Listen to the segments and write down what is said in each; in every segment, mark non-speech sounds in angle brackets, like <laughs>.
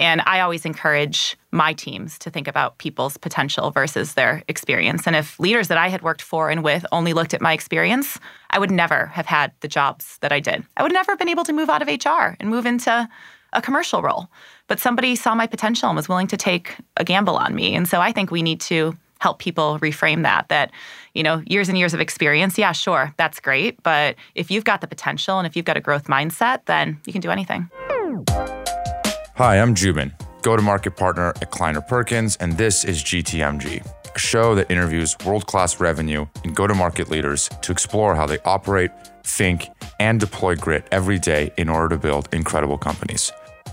And I always encourage my teams to think about people's potential versus their experience. And if leaders that I had worked for and with only looked at my experience, I would never have had the jobs that I did. I would never have been able to move out of HR and move into a commercial role. But somebody saw my potential and was willing to take a gamble on me. And so I think we need to help people reframe that that you know years and years of experience yeah sure that's great but if you've got the potential and if you've got a growth mindset then you can do anything hi i'm joubin go-to-market partner at kleiner perkins and this is gtmg a show that interviews world-class revenue and go-to-market leaders to explore how they operate think and deploy grit every day in order to build incredible companies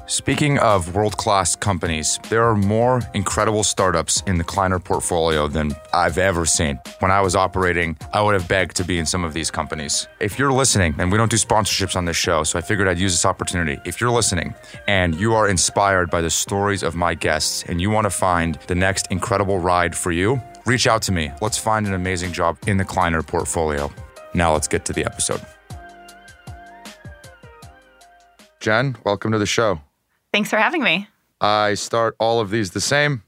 Speaking of world class companies, there are more incredible startups in the Kleiner portfolio than I've ever seen. When I was operating, I would have begged to be in some of these companies. If you're listening, and we don't do sponsorships on this show, so I figured I'd use this opportunity. If you're listening and you are inspired by the stories of my guests and you want to find the next incredible ride for you, reach out to me. Let's find an amazing job in the Kleiner portfolio. Now let's get to the episode. Jen, welcome to the show. Thanks for having me. I start all of these the same.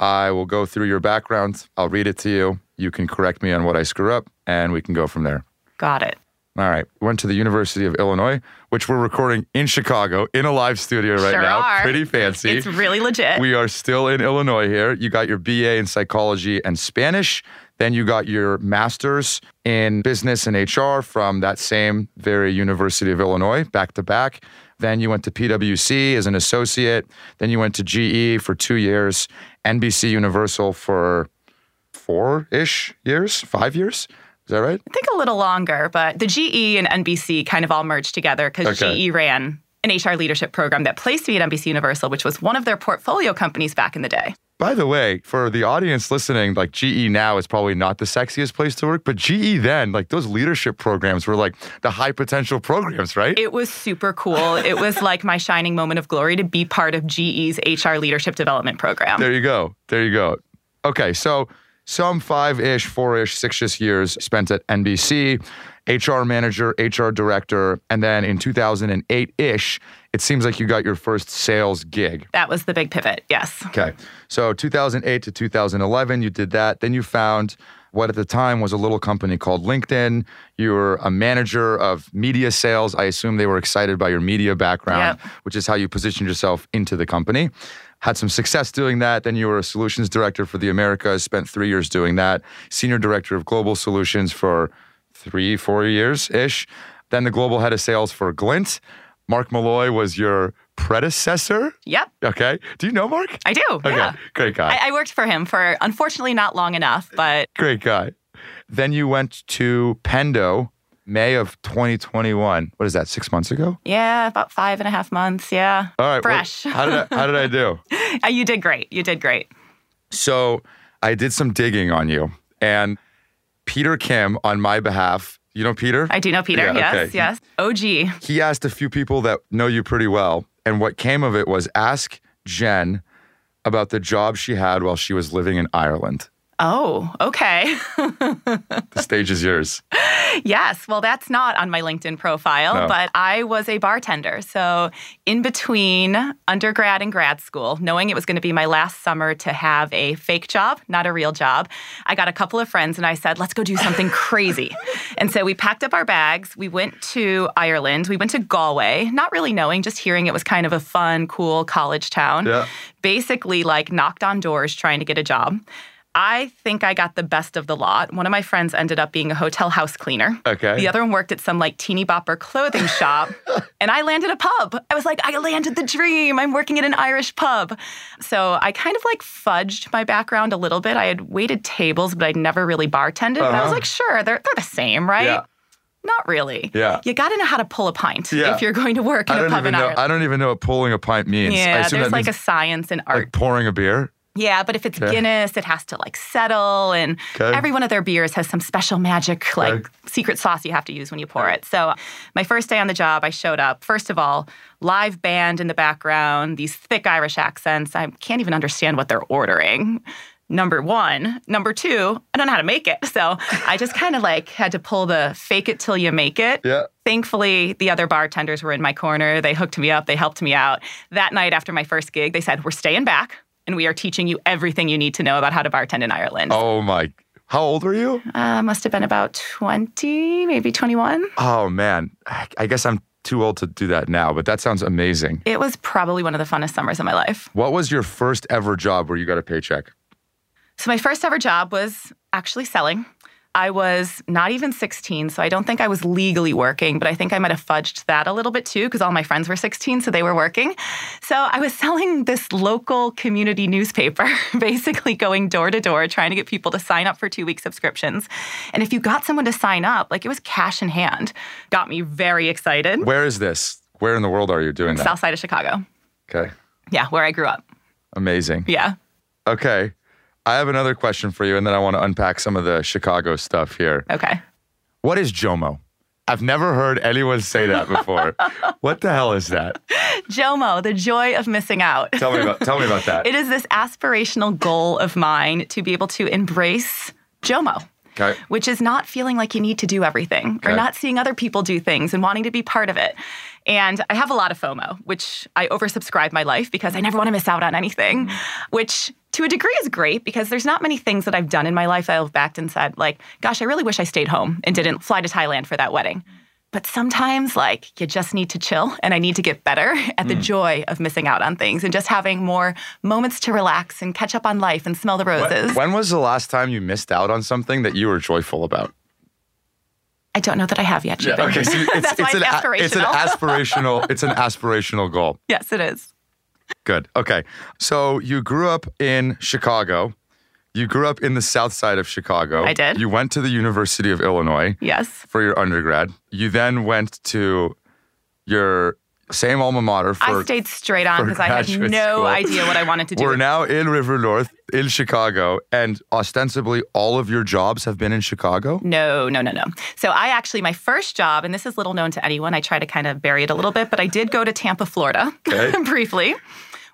I will go through your background. I'll read it to you. You can correct me on what I screw up, and we can go from there. Got it. All right. Went to the University of Illinois, which we're recording in Chicago in a live studio right sure now. Are. Pretty fancy. It's really legit. We are still in Illinois here. You got your BA in psychology and Spanish. Then you got your master's in business and HR from that same very University of Illinois, back to back. Then you went to PwC as an associate. Then you went to GE for two years, NBC Universal for four ish years, five years. Is that right? I think a little longer, but the GE and NBC kind of all merged together because Okay. GE ran an HR leadership program that placed me at NBC Universal, which was one of their portfolio companies back in the day. By the way, for the audience listening, like GE now is probably not the sexiest place to work, but GE then, like those leadership programs were like the high potential programs, right? It was super cool. it was like my shining moment of glory to be part of GE's HR leadership development program. There you go. There you go. Okay, so some five ish, four ish, six ish years spent at NBC, HR manager, HR director, and then in 2008 ish, it seems like you got your first sales gig. that was the big pivot. Yes. Okay. So 2008 to 2011, you did that. Then you found what at the time was a little company called LinkedIn. You were a manager of media sales. I assume they were excited by your media background, Yep. which is how you positioned yourself into the company. Had some success doing that. Then you were a solutions director for the Americas, spent three years doing that. Senior director of global solutions for three, four years ish. Then the global head of sales for Glint. Mark Malloy was your predecessor. Yep. Okay. Do you know Mark? I do. Okay, Yeah. great guy. I, I worked for him for unfortunately not long enough, but great guy. Then you went to Pendo, May of 2021. What is that? Six months ago? yeah, about five and a half months. Yeah. All right. Fresh. how did I, how did I do? <laughs> Uh, you did great. You did great. So I did some digging on you, and Peter Kim on my behalf. You know Peter? I do know Peter. Yeah, yes. okay. Yes. OG. he asked a few people that know you pretty well, and what came of it was ask Jen about the job she had while she was living in Ireland. Oh, okay. The stage is yours. yes. Well, that's not on my LinkedIn profile, No. but I was a bartender. So, in between undergrad and grad school, knowing it was going to be my last summer to have a fake job, not a real job, I got a couple of friends and I said, let's go do something <laughs> crazy. And so we packed up our bags. We went to Ireland. We went to Galway, not really knowing, just hearing it was kind of a fun, cool college town. Yeah. Basically, like knocked on doors trying to get a job. I think I got the best of the lot. One of my friends ended up being a hotel house cleaner. Okay. The other one worked at some like teeny bopper clothing <laughs> shop. and I landed a pub. I was like, I landed the dream. I'm working at an Irish pub. So I kind of like fudged my background a little bit. I had waited tables, but I'd never really bartended. But I was Uh-huh. like, sure, they're, they're the same, right? Yeah. Not really. Yeah. You got to know how to pull a pint Yeah. if you're going to work in I a pub even in know. Ireland. I don't even know what pulling a pint means. Yeah, there's like a science and art like pouring a beer. Yeah, but if it's Okay. Guinness, it has to like settle, and Okay. every one of their beers has some special magic, like Okay. secret sauce you have to use when you pour it. So, my first day on the job, I showed up. First of all, live band in the background, these thick Irish accents. I can't even understand what they're ordering. number one. Number two, I don't know how to make it. <laughs> So I just kind of like had to pull the fake it till you make it. Yeah. Thankfully, the other bartenders were in my corner. They hooked me up, they helped me out. That night after my first gig, they said, We're staying back and we are teaching you everything you need to know about how to bartend in Ireland. Oh my. How old were you? Uh, must have been about 20, maybe 21. Oh man. I I guess I'm too old to do that now, but that sounds amazing. It was probably one of the funnest summers of my life. What was your first ever job where you got a paycheck? So, my first ever job was actually selling. I was not even 16, so I don't think I was legally working, but I think I might have fudged that a little bit too because all my friends were 16, so they were working. So I was selling this local community newspaper, <laughs> basically going door to door, trying to get people to sign up for two week subscriptions. And if you got someone to sign up, like it was cash in hand. Got me very excited. Where is this? Where in the world are you doing that? South side of Chicago. Okay. Yeah, where I grew up. Amazing. Yeah. Okay. I have another question for you, and then I want to unpack some of the Chicago stuff here. Okay. What is JOMO? I've never heard anyone say that before. <laughs> what the hell is that? JOMO, the joy of missing out. Tell me about tell me about that. <laughs> It is this aspirational goal of mine to be able to embrace JOMO. Okay. Which is not feeling like you need to do everything or not seeing other people do things and wanting to be part of it. And I have a lot of FOMO, which I oversubscribe my life because I never want to miss out on anything, mm-hmm. which to a degree is great because there's not many things that I've done in my life that I've backed and said, like, gosh, I really wish I stayed home and didn't fly to Thailand for that wedding. But sometimes, like, you just need to chill, and I need to get better at the mm. joy of missing out on things and just having more moments to relax and catch up on life and smell the roses. When was the last time you missed out on something that you were joyful about? I don't know that I have yet. Joubin. Okay, so <laughs> it's, it's, an, it's a- it's an aspirational. aspirational it's an aspirational goal. <laughs> yes, it is. Good. Okay. So you grew up in Chicago. You grew up in the south side of Chicago. I did. You went to the University of Illinois Yes. for your undergrad. You then went to your same alma mater for I stayed straight on because I had no school. idea what I wanted to do. We're now in River North in Chicago, and ostensibly all of your jobs have been in Chicago. No, no, no, no. So I actually, my first job, and this is little known to anyone, I try to kind of bury it a little bit, but I did go to Tampa, Florida Okay. <laughs> briefly.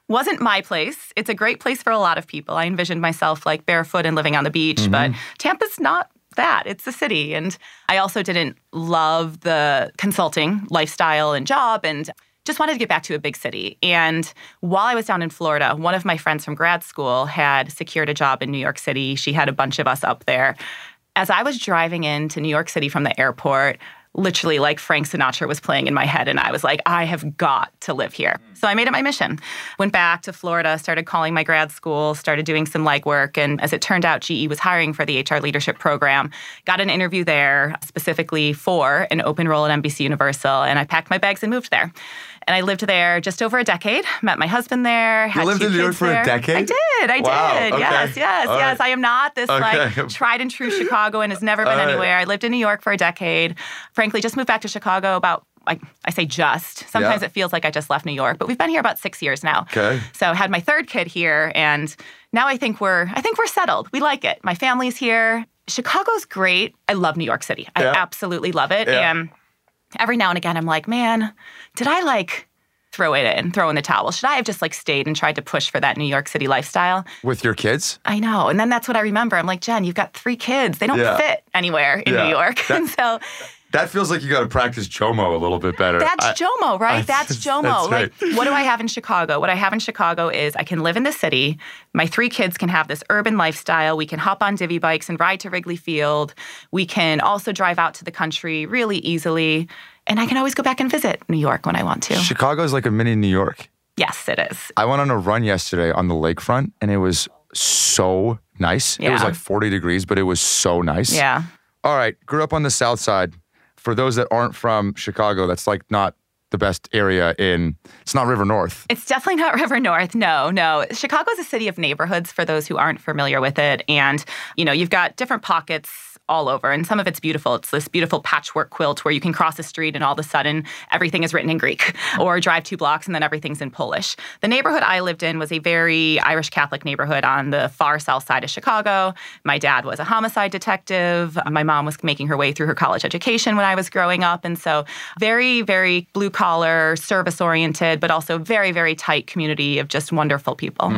Wasn't my place. It's a great place for a lot of people. I envisioned myself like barefoot and living on the beach, mm-hmm. but Tampa's not that. It's a city. And I also didn't love the consulting lifestyle and job and just wanted to get back to a big city. And while I was down in Florida, one of my friends from grad school had secured a job in New York City. She had a bunch of us up there. As I was driving into New York City from the airport, literally like Frank Sinatra was playing in my head. And I was like, I have got to live here. So I made it my mission. Went back to Florida, started calling my grad school, started doing some legwork. And as it turned out, GE was hiring for the HR leadership program. Got an interview there specifically for an open role at NBC Universal. And I packed my bags and moved there. And I lived there just over a decade. Met my husband there. Had lived two in New York for a decade? I did. I Wow, did. okay. Yes, yes, All yes. right. I am not this Okay. like tried and true Chicagoan has never been All right. anywhere. I lived in New York for a decade. Frankly, just moved back to Chicago about like I say just. Sometimes Yeah. it feels like I just left New York, but we've been here about six years now. Okay. So had my third kid here, and now I think we're I think we're settled. We like it. My family's here. Chicago's great. I love New York City. I Yeah. absolutely love it. Yeah. And every now and again, I'm like, man, did I like throw it in, throw in the towel? Should I have just like stayed and tried to push for that New York City lifestyle? With your kids? I know. And then that's what I remember. I'm like, Jen, you've got three kids. They don't Yeah. fit anywhere in Yeah. New York. <laughs> That- and so That feels like you got to practice Jomo a little bit better. that's I- JOMO, right? I- that's <laughs> JOMO. that's like, what do I have in Chicago? What I have in Chicago is I can live in the city. My three kids can have this urban lifestyle. We can hop on divvy bikes and ride to Wrigley Field. We can also drive out to the country really easily. And I can always go back and visit New York when I want to. Chicago is like a mini New York. yes, it is. I went on a run yesterday on the lakefront, and it was so nice. Yeah. It was like 40 degrees, but it was so nice. Yeah. All right. Grew up on the south side. For those that aren't from Chicago, that's like not the best area in, it's not River North. It's definitely not <laughs> River North. No, no. Chicago is a city of neighborhoods for those who aren't familiar with it. And, you know, you've got different pockets all over, and some of it's beautiful. It's this beautiful patchwork quilt where you can cross a street and all of a sudden everything is written in Greek, <laughs> or drive two blocks and then everything's in Polish. The neighborhood I lived in was a very Irish Catholic neighborhood on the far south side of Chicago. My dad was a homicide detective. My mom was making her way through her college education when I was growing up. And so, very, very blue collar, service oriented, but also very, very tight community of just wonderful people.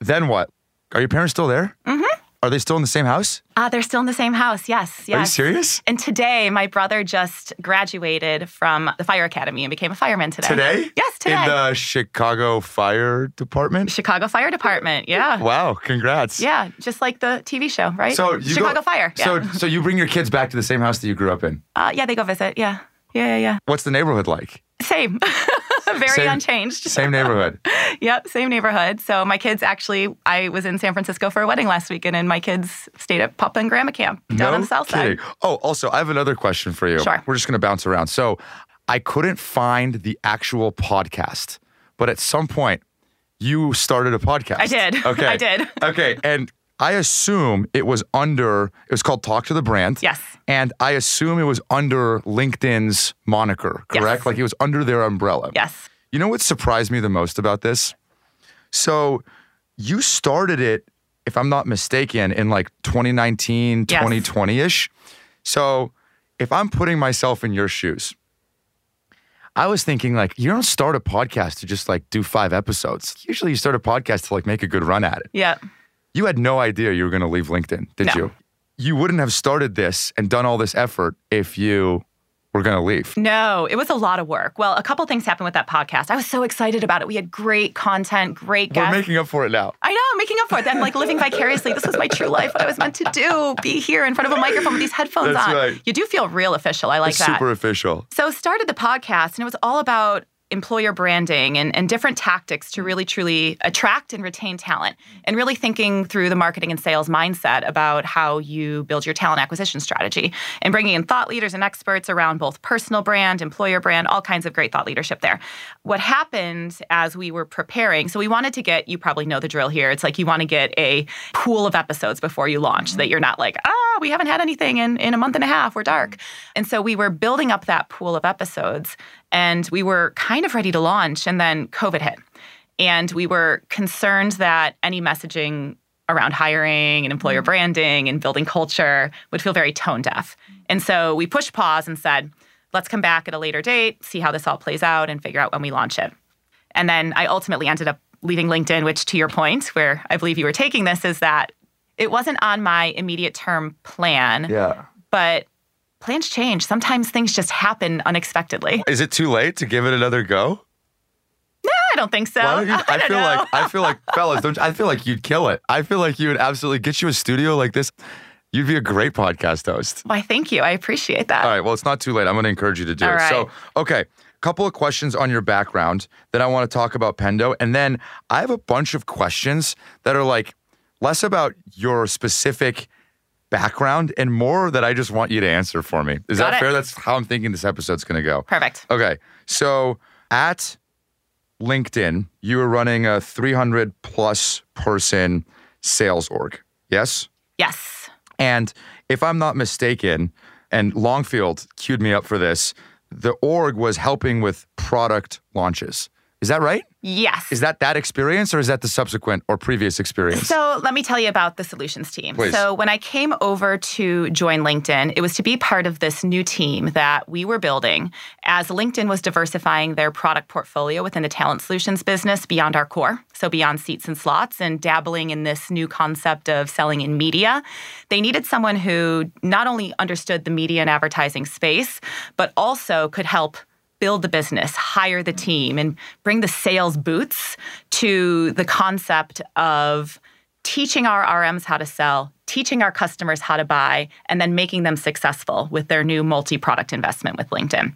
Then what? Are your parents still there? Mm-hmm. Are they still in the same house? Uh, they're still in the same house. Yes. Yes. Are you serious? And today, my brother just graduated from the fire academy and became a fireman today. Today? Yes, today. In the Chicago Fire Department? Chicago Fire Department. Yeah. Wow, congrats. Yeah, just like the TV show, right? So you Chicago go, Fire. Yeah. So so you bring your kids back to the same house that you grew up in. uh, yeah, they go visit. Yeah. Yeah, yeah, yeah. What's the neighborhood like? Same. <laughs> <laughs> Very Same- unchanged. Same neighborhood. <laughs> Yep, same neighborhood. So my kids actually, I was in San Francisco for a wedding last weekend, and my kids stayed at Papa and Grandma Camp down no on the south kidding. side. Oh, also, I have another question for you. Sure. We're just going to bounce around. So, I couldn't find the actual podcast, but at some point, you started a podcast. I did. <laughs> Okay. I did. Okay. And I assume it was under, it was called Talk to the Brand. Yes. And I assume it was under LinkedIn's moniker, Yes. correct? Like it was under their umbrella. Yes. You know what surprised me the most about this? So you started it, if I'm not mistaken, in like 2019, Yes. 2020 ish. So if I'm putting myself in your shoes, I was thinking like, you don't start a podcast to just like do five episodes. Usually you start a podcast to like make a good run at it. Yeah. You had no idea you were going to leave LinkedIn, did No. you? You wouldn't have started this and done all this effort if you were going to leave. No, it was a lot of work. Well, a couple things happened with that podcast. I was so excited about it. We had great content, great guests. We're making up for it now. I know, I'm making up for it. I'm like living vicariously. This was my true life, what I was meant to do. Be here in front of a microphone with these headphones That's on. right. You do feel real official. I like It's that. super official. So started the podcast and it was all about employer branding and, and different tactics to mm. really truly attract and retain talent and really thinking through the marketing and sales mindset about how you build your talent acquisition strategy and bringing in thought leaders and experts around both personal brand employer brand all kinds of great thought leadership there. What happened as we were preparing so we wanted to get you probably know the drill here it's like you want to get a pool of episodes before you launch so that you're not like ah we haven't had anything in, in a month and a half we're dark. Mm. And so we were building up that pool of episodes and we were kind of ready to launch and then covid hit. And we were concerned that any messaging around hiring and employer mm. branding and building culture would feel very tone deaf. And so we pushed pause and said let's come back at a later date see how this all plays out and figure out when we launch it. And then i ultimately ended up leaving linkedin which to your point where i believe you were taking this is that it wasn't on my immediate term plan Yeah. but plans change. Sometimes things just happen unexpectedly. Is it too late to give it another go? No, I don't think so. Why don't you, <laughs> I, don't feel know. like I feel like <laughs> fellas, don't you- I feel like you'd kill it. I feel like you would absolutely get you a studio like this. You'd be a great podcast host. Why, thank you. I appreciate that. All right, well, it's not too late. I'm going to encourage you to do All it. right. So, okay, A couple of questions on your background. Then I want to talk about Pendo, and then I have a bunch of questions that are like less about your specific background and more that I just want you to answer for me. Is Got that it. fair? That's how I'm thinking this episode's going to go. Perfect. Okay. So at LinkedIn, you were running a 300 plus person sales org. Yes. Yes. And if I'm not mistaken, and Longfield queued me up for this, the org was helping with product launches. Is that right? Yes. Is that that experience or is that the subsequent or previous experience? So let me tell you about the solutions team. Please. So when I came over to join LinkedIn, it was to be part of this new team that we were building as LinkedIn was diversifying their product portfolio within the talent solutions business beyond our core, so beyond seats and slots and dabbling in this new concept of selling in media. They needed someone who not only understood the media and advertising space, but also could help build the business, hire the team, and bring the sales boots to the concept of teaching our RMs how to sell, teaching our customers how to buy, and then making them successful with their new multi product investment with LinkedIn.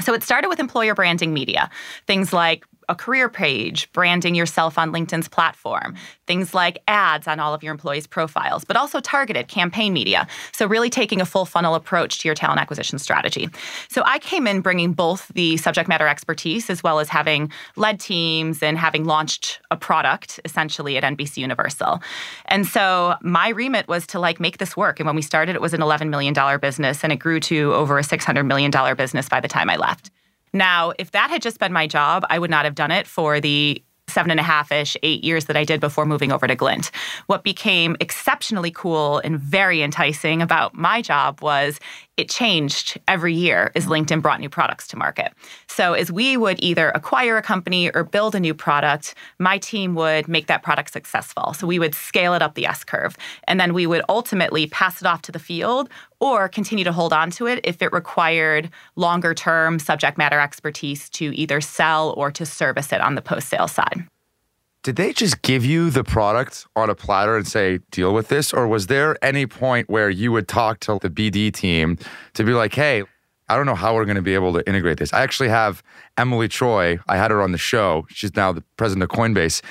So it started with employer branding media, things like a career page, branding yourself on LinkedIn's platform, things like ads on all of your employees' profiles, but also targeted campaign media. So, really taking a full funnel approach to your talent acquisition strategy. So, I came in bringing both the subject matter expertise as well as having led teams and having launched a product essentially at NBC Universal. And so, my remit was to like make this work. And when we started, it was an $11 million business and it grew to over a $600 million business by the time I left. Now, if that had just been my job, I would not have done it for the seven and a half ish, eight years that I did before moving over to Glint. What became exceptionally cool and very enticing about my job was it changed every year as LinkedIn brought new products to market. So, as we would either acquire a company or build a new product, my team would make that product successful. So, we would scale it up the S curve. And then we would ultimately pass it off to the field or continue to hold on to it if it required longer term subject matter expertise to either sell or to service it on the post sale side. Did they just give you the product on a platter and say, deal with this? Or was there any point where you would talk to the BD team to be like, hey, I don't know how we're going to be able to integrate this. I actually have Emilie Choi I had her on the show. She's now the president of Coinbase.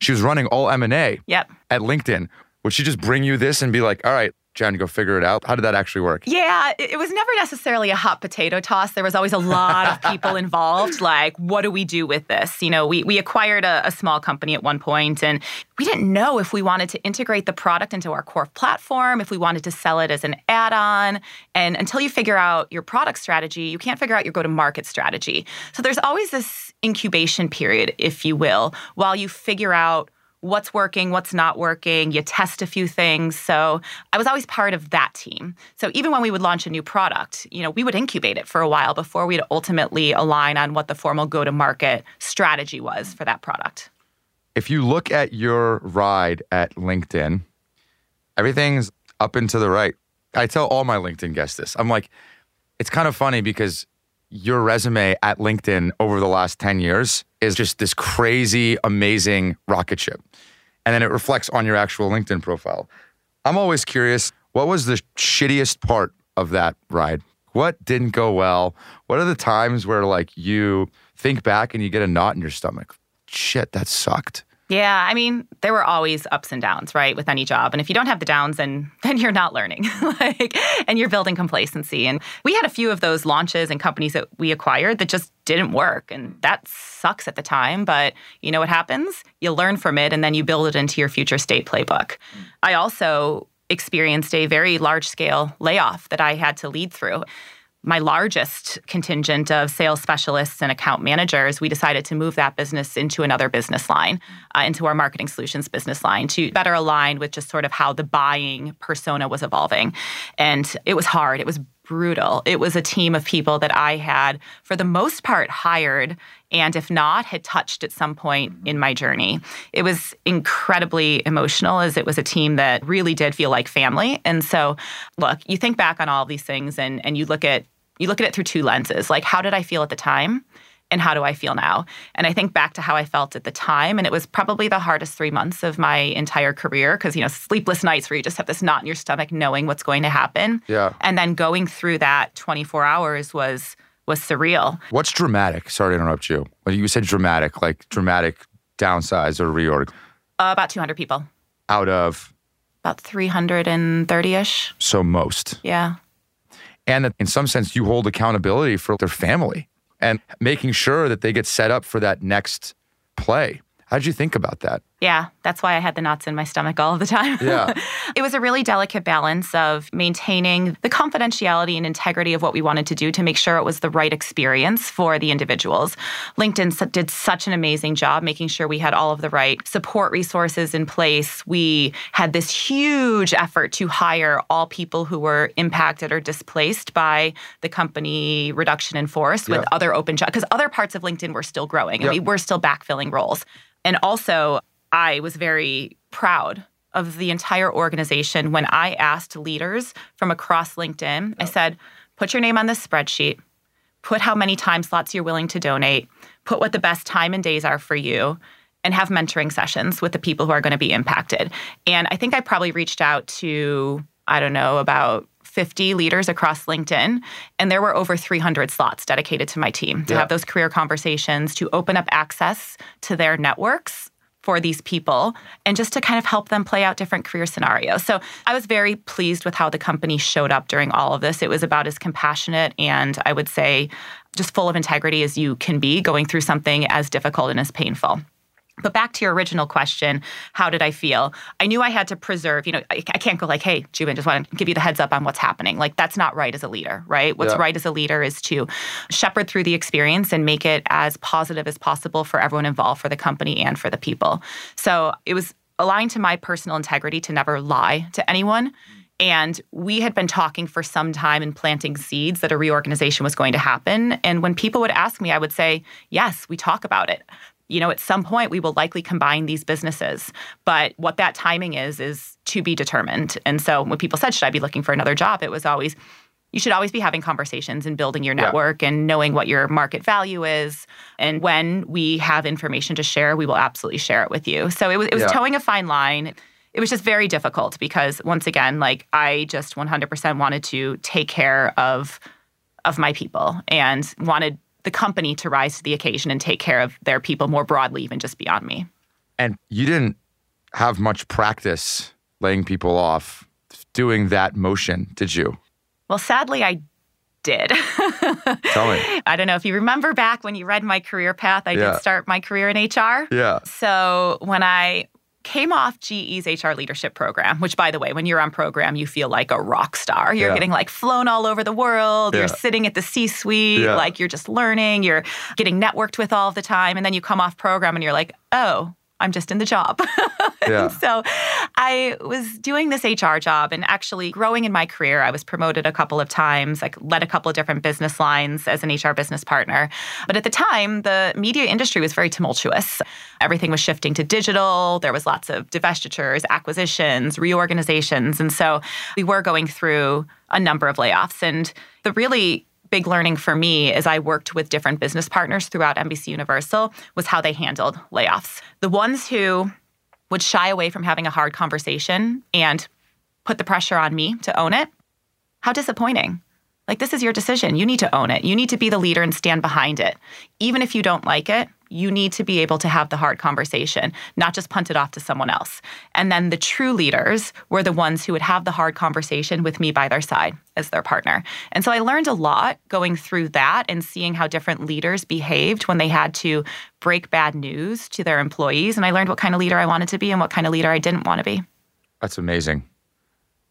She was running all M&A yep. at LinkedIn. Would she just bring you this and be like, all right, Jen, go figure it out. How did that actually work? Yeah, it was never necessarily a hot potato toss. There was always a lot of people <laughs> involved. Like, what do we do with this? You know, we, we acquired a, a small company at one point and we didn't know if we wanted to integrate the product into our core platform, if we wanted to sell it as an add on. And until you figure out your product strategy, you can't figure out your go to market strategy. So there's always this incubation period, if you will, while you figure out what's working, what's not working. You test a few things. So I was always part of that team. So even when we would launch a new product, you know, we would incubate it for a while before we'd ultimately align on what the formal go to market strategy was for that product. If you look at your ride at LinkedIn, everything's up and to the right. I tell all my LinkedIn guests this. I'm like, it's kind of funny because your resume at LinkedIn over the last 10 years is just this crazy, amazing rocket ship. And then it reflects on your actual LinkedIn profile. I'm always curious what was the shittiest part of that ride? What didn't go well? What are the times where like you think back and you get a knot in your stomach? Shit, that sucked. Yeah, I mean, there were always ups and downs, right, with any job. And if you don't have the downs, then <laughs> then you're not learning, <laughs> like, and you're building complacency. And we had a few of those launches and companies that we acquired that just didn't work, and that sucks at the time. But you know what happens? You learn from it, and then you build it into your future state playbook. Mm. I also experienced a very large scale layoff that I had to lead through my largest contingent of sales specialists and account managers, we decided to move that business into another business line, uh, into our marketing solutions business line to better align with just sort of how the buying persona was evolving. And it was hard. It was brutal. It was a team of people that I had, for the most part, hired and if not, had touched at some point in my journey. It was incredibly emotional as it was a team that really did feel like family. And so, look, you think back on all these things and, and you look at you look at it through two lenses. Like how did I feel at the time? and how do I feel now? And I think back to how I felt at the time, and it was probably the hardest three months of my entire career because, you know, sleepless nights where you just have this knot in your stomach knowing what's going to happen. Yeah. And then going through that 24 hours was was surreal. What's dramatic? Sorry to interrupt you. You said dramatic, like dramatic downsize or reorg. Uh, about 200 people. Out of? About 330 ish. So most. Yeah. And that in some sense, you hold accountability for their family and making sure that they get set up for that next play. How did you think about that? Yeah, that's why I had the knots in my stomach all the time. Yeah. <laughs> it was a really delicate balance of maintaining the confidentiality and integrity of what we wanted to do to make sure it was the right experience for the individuals. LinkedIn did such an amazing job making sure we had all of the right support resources in place. We had this huge effort to hire all people who were impacted or displaced by the company reduction in force with other open jobs because other parts of LinkedIn were still growing and we were still backfilling roles. And also, I was very proud of the entire organization when I asked leaders from across LinkedIn. I said, put your name on this spreadsheet, put how many time slots you're willing to donate, put what the best time and days are for you, and have mentoring sessions with the people who are going to be impacted. And I think I probably reached out to, I don't know, about 50 leaders across LinkedIn, and there were over 300 slots dedicated to my team to yeah. have those career conversations, to open up access to their networks for these people and just to kind of help them play out different career scenarios. So I was very pleased with how the company showed up during all of this. It was about as compassionate and I would say just full of integrity as you can be going through something as difficult and as painful. But back to your original question, how did I feel? I knew I had to preserve, you know, I, I can't go like, hey, Joubin, just want to give you the heads up on what's happening. Like, that's not right as a leader, right? What's yeah. right as a leader is to shepherd through the experience and make it as positive as possible for everyone involved, for the company and for the people. So it was aligned to my personal integrity to never lie to anyone And we had been talking for some time and planting seeds that a reorganization was going to happen. And when people would ask me, I would say, yes, we talk about it. You know, at some point we will likely combine these businesses. But what that timing is, is to be determined. And so when people said, should I be looking for another job? It was always, you should always be having conversations and building your network yeah. and knowing what your market value is. And when we have information to share, we will absolutely share it with you. So it was, it was yeah. towing a fine line. It was just very difficult because once again, like I just 100% wanted to take care of of my people and wanted the company to rise to the occasion and take care of their people more broadly, even just beyond me. And you didn't have much practice laying people off doing that motion, did you? Well, sadly, I did. <laughs> Tell me. I don't know if you remember back when you read my career path, I yeah. did start my career in HR. Yeah. So when I came off GE's HR leadership program, which by the way, when you're on program, you feel like a rock star. You're yeah. getting like flown all over the world. Yeah. You're sitting at the C-suite, yeah. like you're just learning, you're getting networked with all the time. And then you come off program and you're like, oh, I'm just in the job. <laughs> Yeah. so I was doing this HR job and actually growing in my career. I was promoted a couple of times, like led a couple of different business lines as an HR business partner. But at the time, the media industry was very tumultuous. Everything was shifting to digital. There was lots of divestitures, acquisitions, reorganizations. And so we were going through a number of layoffs. And the really big learning for me as I worked with different business partners throughout NBC Universal was how they handled layoffs. The ones who would shy away from having a hard conversation and put the pressure on me to own it, how disappointing. Like, this is your decision. You need to own it. You need to be the leader and stand behind it. Even if you don't like it, you need to be able to have the hard conversation, not just punt it off to someone else. And then the true leaders were the ones who would have the hard conversation with me by their side as their partner. And so I learned a lot going through that and seeing how different leaders behaved when they had to break bad news to their employees. And I learned what kind of leader I wanted to be and what kind of leader I didn't want to be. That's amazing.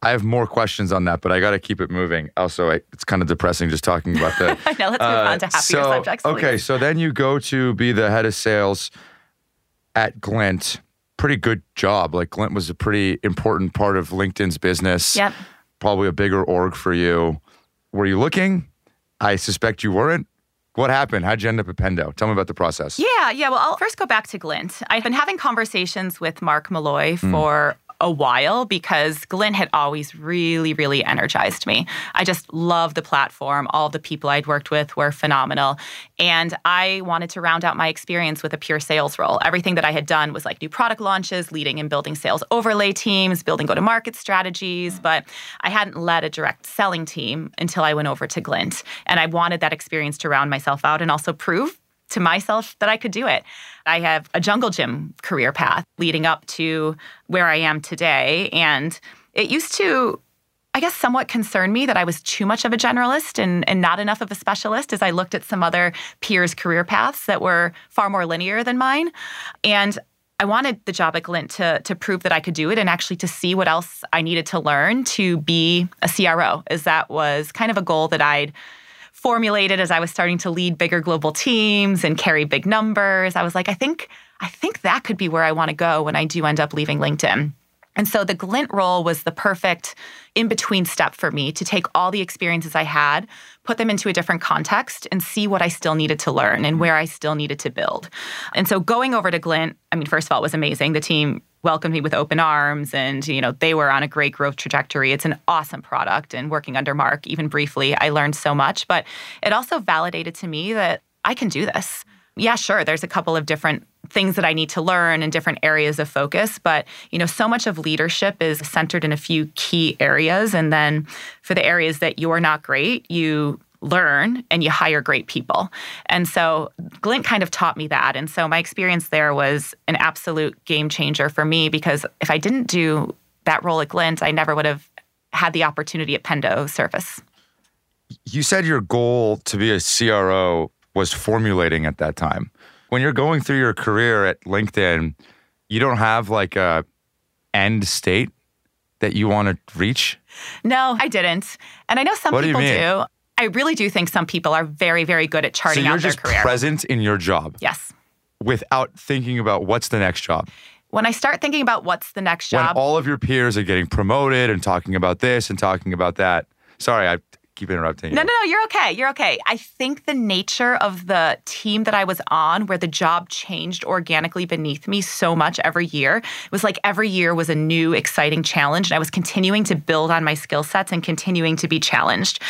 I have more questions on that, but I got to keep it moving. Also, I, it's kind of depressing just talking about that. <laughs> I know. Let's move uh, on to happier so, subjects. Please. Okay, so then you go to be the head of sales at Glint. Pretty good job. Like Glint was a pretty important part of LinkedIn's business. Yep. Probably a bigger org for you. Were you looking? I suspect you weren't. What happened? How'd you end up at Pendo? Tell me about the process. Yeah, yeah. Well, I'll first go back to Glint. I've been having conversations with Mark Malloy hmm. for mm a while because Glint had always really, really energized me. I just love the platform. All the people I'd worked with were phenomenal. And I wanted to round out my experience with a pure sales role. Everything that I had done was like new product launches, leading and building sales overlay teams, building go to market strategies, but I hadn't led a direct selling team until I went over to Glint. And I wanted that experience to round myself out and also prove to myself that I could do it. I have a jungle gym career path leading up to where I am today. And it used to, I guess, somewhat concern me that I was too much of a generalist and, and not enough of a specialist as I looked at some other peers' career paths that were far more linear than mine. And I wanted the job at Glint to, to prove that I could do it and actually to see what else I needed to learn to be a CRO, as that was kind of a goal that I'd formulated as I was starting to lead bigger global teams and carry big numbers. I was like, I think I think that could be where I want to go when I do end up leaving LinkedIn. And so the Glint role was the perfect in between step for me to take all the experiences I had, put them into a different context, and see what I still needed to learn and where I still needed to build. And so going over to Glint, I mean, first of all, it was amazing. The team welcomed me with open arms and you know they were on a great growth trajectory. It's an awesome product and working under mark even briefly i learned so much but it also validated to me that i can do this. Yeah sure there's a couple of different things that i need to learn and different areas of focus but you know so much of leadership is centered in a few key areas and then for the areas that you're not great you learn and you hire great people. And so Glint kind of taught me that. And so my experience there was an absolute game changer for me because if I didn't do that role at Glint, I never would have had the opportunity at Pendo Service. You said your goal to be a CRO was formulating at that time. When you're going through your career at LinkedIn, you don't have like a end state that you want to reach? No, I didn't. And I know some people do. do. I really do think some people are very, very good at charting so out their career. present in your job. Yes. Without thinking about what's the next job. when I start thinking about what's the next job. When all of your peers are getting promoted and talking about this and talking about that. Sorry, I keep interrupting you. No, no, no, you're okay. You're okay. I think the nature of the team that I was on, where the job changed organically beneath me so much every year, it was like every year was a new, exciting challenge. And I was continuing to build on my skill sets and continuing to be challenged.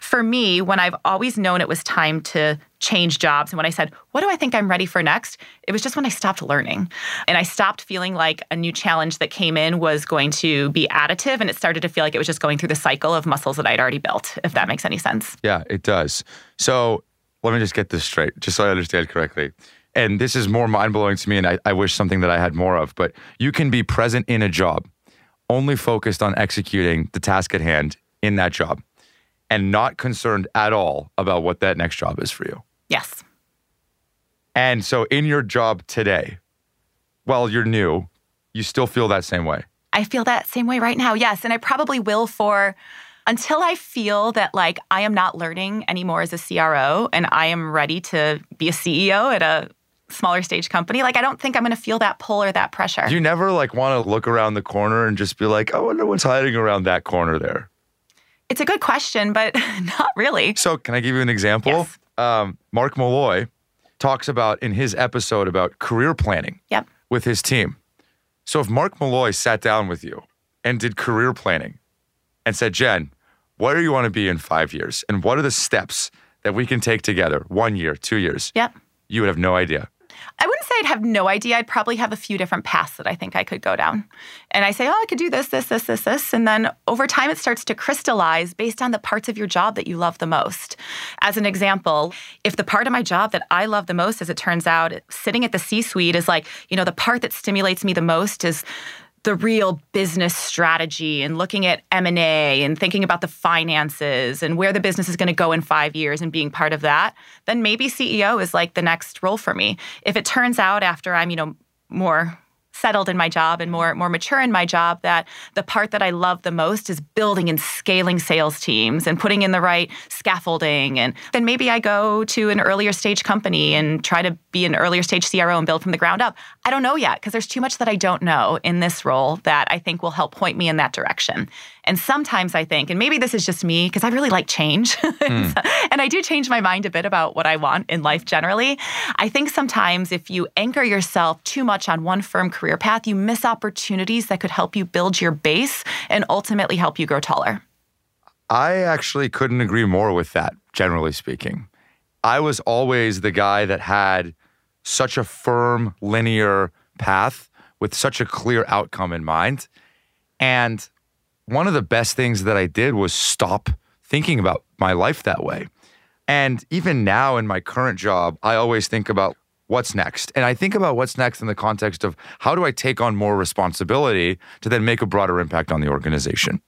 For me, when I've always known it was time to change jobs. And when I said, What do I think I'm ready for next? It was just when I stopped learning. And I stopped feeling like a new challenge that came in was going to be additive. And it started to feel like it was just going through the cycle of muscles that I'd already built, if that makes any sense. Yeah, it does. So let me just get this straight, just so I understand correctly. And this is more mind blowing to me, and I, I wish something that I had more of. But you can be present in a job, only focused on executing the task at hand in that job, and not concerned at all about what that next job is for you. Yes. And so, in your job today, while you're new, you still feel that same way. I feel that same way right now. Yes. And I probably will for until I feel that like I am not learning anymore as a CRO and I am ready to be a CEO at a smaller stage company. Like I don't think I'm going to feel that pull or that pressure. Do you never like want to look around the corner and just be like, I wonder what's hiding around that corner there? it's a good question, but <laughs> not really. So, can I give you an example? Yes. Um, Mark Malloy talks about in his episode about career planning Yep. with his team. So, if Mark Malloy sat down with you and did career planning and said, Jen, where do you want to be in five years? And what are the steps that we can take together? One year, two years. Yep. You would have no idea. I wouldn't say I'd have no idea. I'd probably have a few different paths that I think I could go down. And I say, oh, I could do this, this, this, this, this. And then over time, it starts to crystallize based on the parts of your job that you love the most. As an example, if the part of my job that I love the most, as it turns out, sitting at the C suite is like, you know, the part that stimulates me the most is the real business strategy and looking at m&a and thinking about the finances and where the business is going to go in five years and being part of that then maybe ceo is like the next role for me. If it turns out after i'm you know more settled in my job and more more mature in my job that the part that I love the most is building and scaling sales teams and putting in the right scaffolding and then maybe I go to an earlier stage company and try to be an earlier stage CRO and build from the ground up. I don't know yet because there's too much that I don't know in this role that I think will help point me in that direction. And sometimes I think, and maybe this is just me because I really like change. <laughs> Hmm. and I do change my mind a bit about what I want in life generally. I think sometimes if you anchor yourself too much on one firm career path, you miss opportunities that could help you build your base and ultimately help you grow taller. I actually couldn't agree more with that, generally speaking. I was always the guy that had such a firm, linear path with such a clear outcome in mind. And one of the best things that I did was stop thinking about my life that way. And even now in my current job, I always think about what's next. And I think about what's next in the context of how do I take on more responsibility to then make a broader impact on the organization.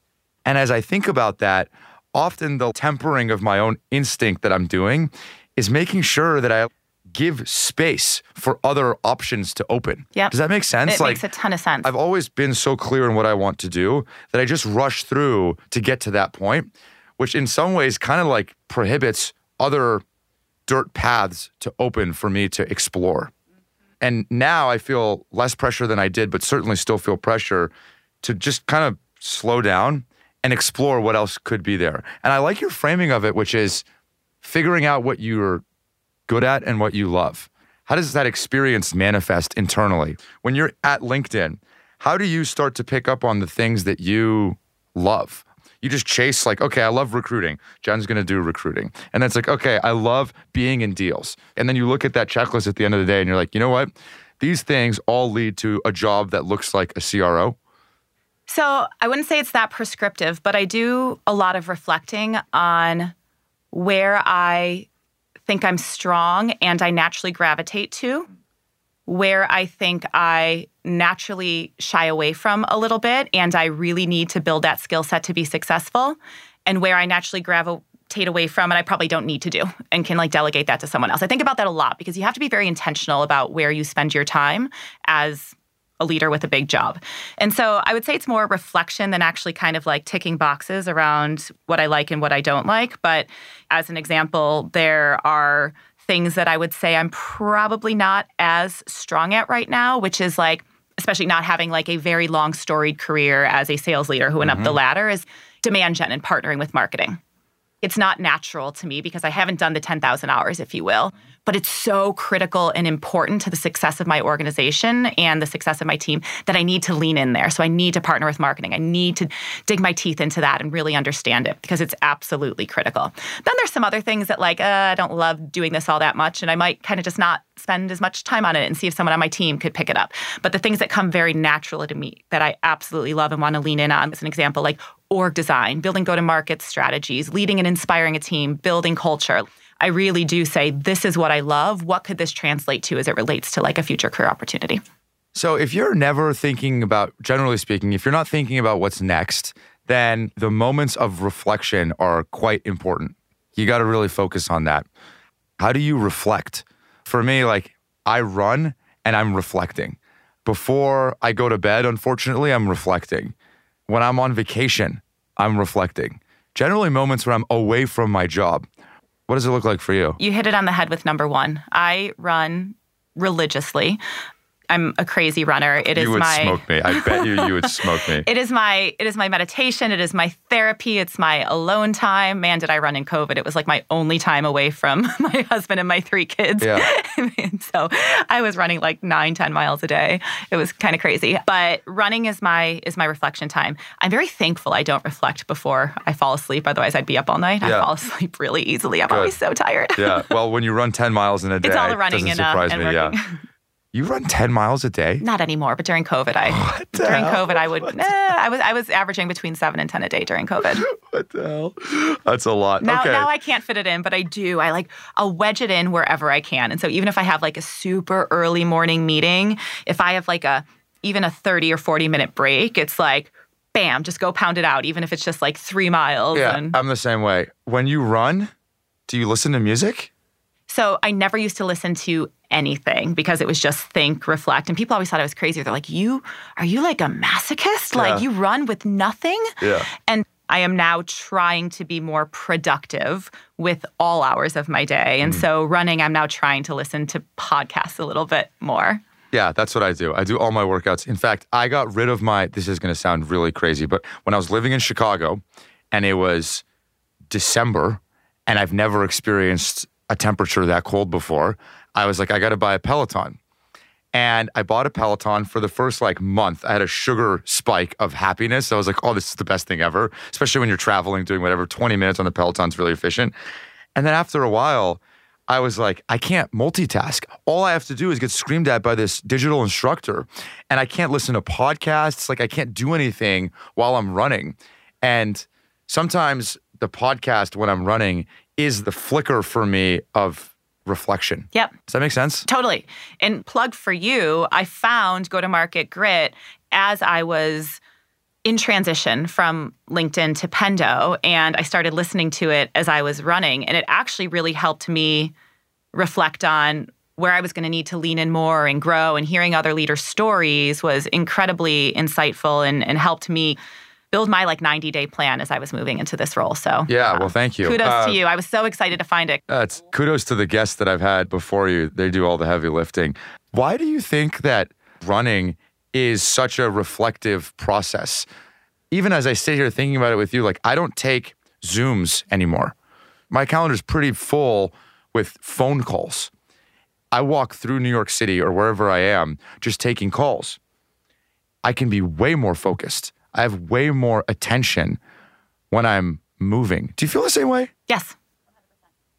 And as I think about that, often the tempering of my own instinct that I'm doing is making sure that I give space for other options to open. Yeah. Does that make sense? It makes a ton of sense. I've always been so clear in what I want to do that I just rush through to get to that point, which in some ways kind of like prohibits other dirt paths to open for me to explore. And now I feel less pressure than I did, but certainly still feel pressure to just kind of slow down and explore what else could be there. And I like your framing of it, which is figuring out what you're good at and what you love. How does that experience manifest internally? When you're at LinkedIn, how do you start to pick up on the things that you love? You just chase, like, okay, I love recruiting. Jen's gonna do recruiting. And then it's like, okay, I love being in deals. And then you look at that checklist at the end of the day and you're like, you know what? These things all lead to a job that looks like a CRO. So I wouldn't say it's that prescriptive, but I do a lot of reflecting on where I think I'm strong and I naturally gravitate to, where I think I naturally shy away from a little bit and I really need to build that skill set to be successful, and where I naturally gravitate away from and I probably don't need to do and can like delegate that to someone else. I think about that a lot because you have to be very intentional about where you spend your time as a leader with a big job. And so I would say it's more reflection than actually kind of like ticking boxes around what I like and what I don't like. But as an example, there are things that I would say I'm probably not as strong at right now, which is like especially not having like a very long storied career as a sales leader who went up the mm-hmm. ladder, is demand gen and partnering with marketing. It's not natural to me because I haven't done the 10,000 hours, if you will but it's so critical and important to the success of my organization and the success of my team that I need to lean in there. So I need to partner with marketing. I need to dig my teeth into that and really understand it because it's absolutely critical. Then there's some other things that like uh, I don't love doing this all that much, and I might kind of just not spend as much time on it and see if someone on my team could pick it up. But the things that come very naturally to me that I absolutely love and want to lean in on, as an example, like org design, building go to market strategies, leading and inspiring a team, building culture. I really do say, this is what I love. What could this translate to as it relates to like a future career opportunity? So, if you're never thinking about, generally speaking, if you're not thinking about what's next, then the moments of reflection are quite important. You got to really focus on that. How do you reflect? For me, like I run and I'm reflecting. Before I go to bed, unfortunately, I'm reflecting. When I'm on vacation, I'm reflecting. Generally, moments when I'm away from my job. What does it look like for you? You hit it on the head with number one. I run religiously. I'm a crazy runner. It is you would my smoke me. I bet you you would smoke me. <laughs> it is my it is my meditation. It is my therapy. It's my alone time. Man, did I run in COVID? It was like my only time away from <laughs> my husband and my three kids. Yeah. <laughs> so I was running like nine, ten miles a day. It was kind of crazy. But running is my is my reflection time. I'm very thankful I don't reflect before I fall asleep. Otherwise, I'd be up all night. Yeah. I fall asleep really easily. I'm Good. always so tired. yeah. Well, when you run 10 miles in a day, It's all the running doesn't and, uh, surprise and me. working. Yeah. You run 10 miles a day? Not anymore, but during COVID, I during hell? COVID I would eh, I was I was averaging between seven and ten a day during COVID. <laughs> What the hell? That's a lot. Now okay. now I can't fit it in, but I do. I like I'll wedge it in wherever I can. And so even if I have like a super early morning meeting, if I have like a even a 30 or 40 minute break, it's like bam, just go pound it out, even if it's just like three miles. yeah, And I'm the same way. When you run, do you listen to music? So I never used to listen to anything because it was just think, reflect. And people always thought I was crazy. They're like, You are you like a masochist? Yeah. Like you run with nothing? Yeah. And I am now trying to be more productive with all hours of my day. And mm. so running, I'm now trying to listen to podcasts a little bit more. Yeah, that's what I do. I do all my workouts. In fact, I got rid of my, this is going to sound really crazy, but when I was living in Chicago and it was December and I've never experienced a temperature that cold before, I was like, I got to buy a Peloton. And I bought a Peloton for the first like month. I had a sugar spike of happiness. I was like, oh, this is the best thing ever, especially when you're traveling, doing whatever. 20 minutes on the Peloton's really efficient. And then after a while, I was like, I can't multitask. All I have to do is get screamed at by this digital instructor, and I can't listen to podcasts. Like, I can't do anything while I'm running. And sometimes the podcast when I'm running is the flicker for me of reflection. Yep. Does that make sense? Totally. And plug for you, I found Go to Market Grit as I was in transition from LinkedIn to Pendo, and I started listening to it as I was running. And it actually really helped me reflect on where I was going to need to lean in more and grow. And hearing other leaders' stories was incredibly insightful and, and helped me build my like 90 day plan as I was moving into this role. So, Yeah, uh, well, thank you. Kudos Uh, to you. I was so excited to find it. Uh, it's kudos to the guests that I've had before you. They do all the heavy lifting. Why do you think that running is such a reflective process? Even as I sit here thinking about it with you, like I don't take Zooms anymore. My calendar is pretty full with phone calls. I walk through New York City or wherever I am just taking calls. I can be way more focused. I have way more attention when I'm moving. Do you feel the same way? Yes.